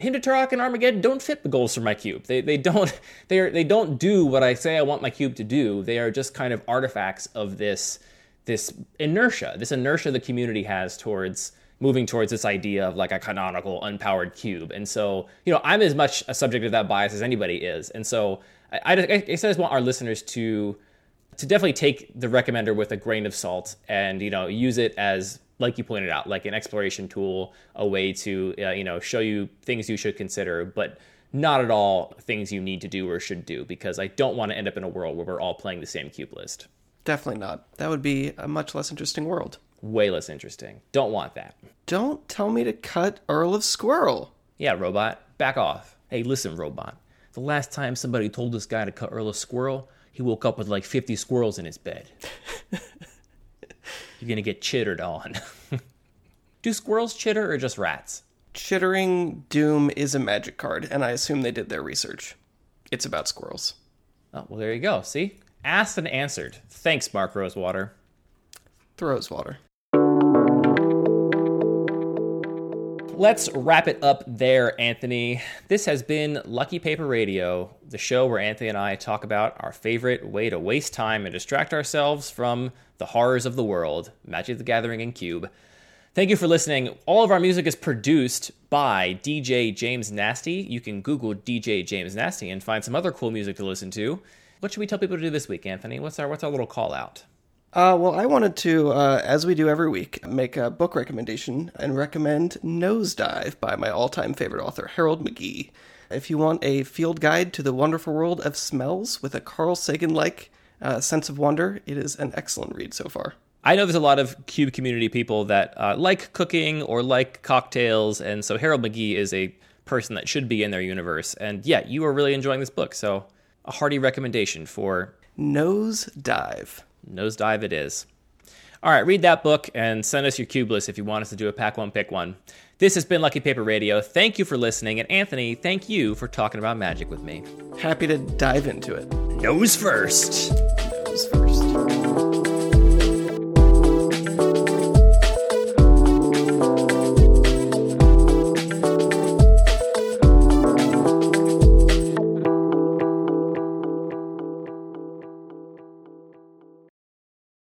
Tourach and Armageddon don't fit the goals for my cube. They they don't they are they don't do what I say I want my cube to do. They are just kind of artifacts of this this inertia, this inertia the community has towards moving towards this idea of like a canonical unpowered cube. And so, you know, I'm as much a subject of that bias as anybody is. And so I, I, I just want our listeners to to definitely take the recommender with a grain of salt and you know use it as like you pointed out like an exploration tool a way to uh, you know show you things you should consider but not at all things you need to do or should do because i don't want to end up in a world where we're all playing the same cube list Definitely not. That would be a much less interesting world. Way less interesting don't want that Don't tell me to cut Earl of Squirrel. yeah robot back off hey listen robot the last time somebody told this guy to cut earl of squirrel he woke up with like 50 squirrels in his bed you're gonna get chittered on do squirrels chitter or just rats Chittering Doom is a magic card, and I assume they did their research. It's about squirrels. Oh, well, there you go. See? Asked and answered. Thanks, Mark Rosewater. Throws Let's wrap it up there, Anthony. This has been Lucky Paper Radio, the show where Anthony and I talk about our favorite way to waste time and distract ourselves from the horrors of the world Magic the Gathering and Cube. Thank you for listening. All of our music is produced by DJ James Nasty. You can Google DJ James Nasty and find some other cool music to listen to. What should we tell people to do this week, Anthony? What's our what's our little call out? Uh, well, I wanted to, uh, as we do every week, make a book recommendation and recommend Nosedive by my all time favorite author, Harold McGee. If you want a field guide to the wonderful world of smells with a Carl Sagan like uh, sense of wonder, it is an excellent read so far. I know there's a lot of Cube community people that uh, like cooking or like cocktails, and so Harold McGee is a person that should be in their universe. And yeah, you are really enjoying this book, so a hearty recommendation for Nosedive. Nosedive it is. All right, read that book and send us your cube list if you want us to do a pack one, pick one. This has been Lucky Paper Radio. Thank you for listening, and Anthony, thank you for talking about magic with me. Happy to dive into it. Nose first.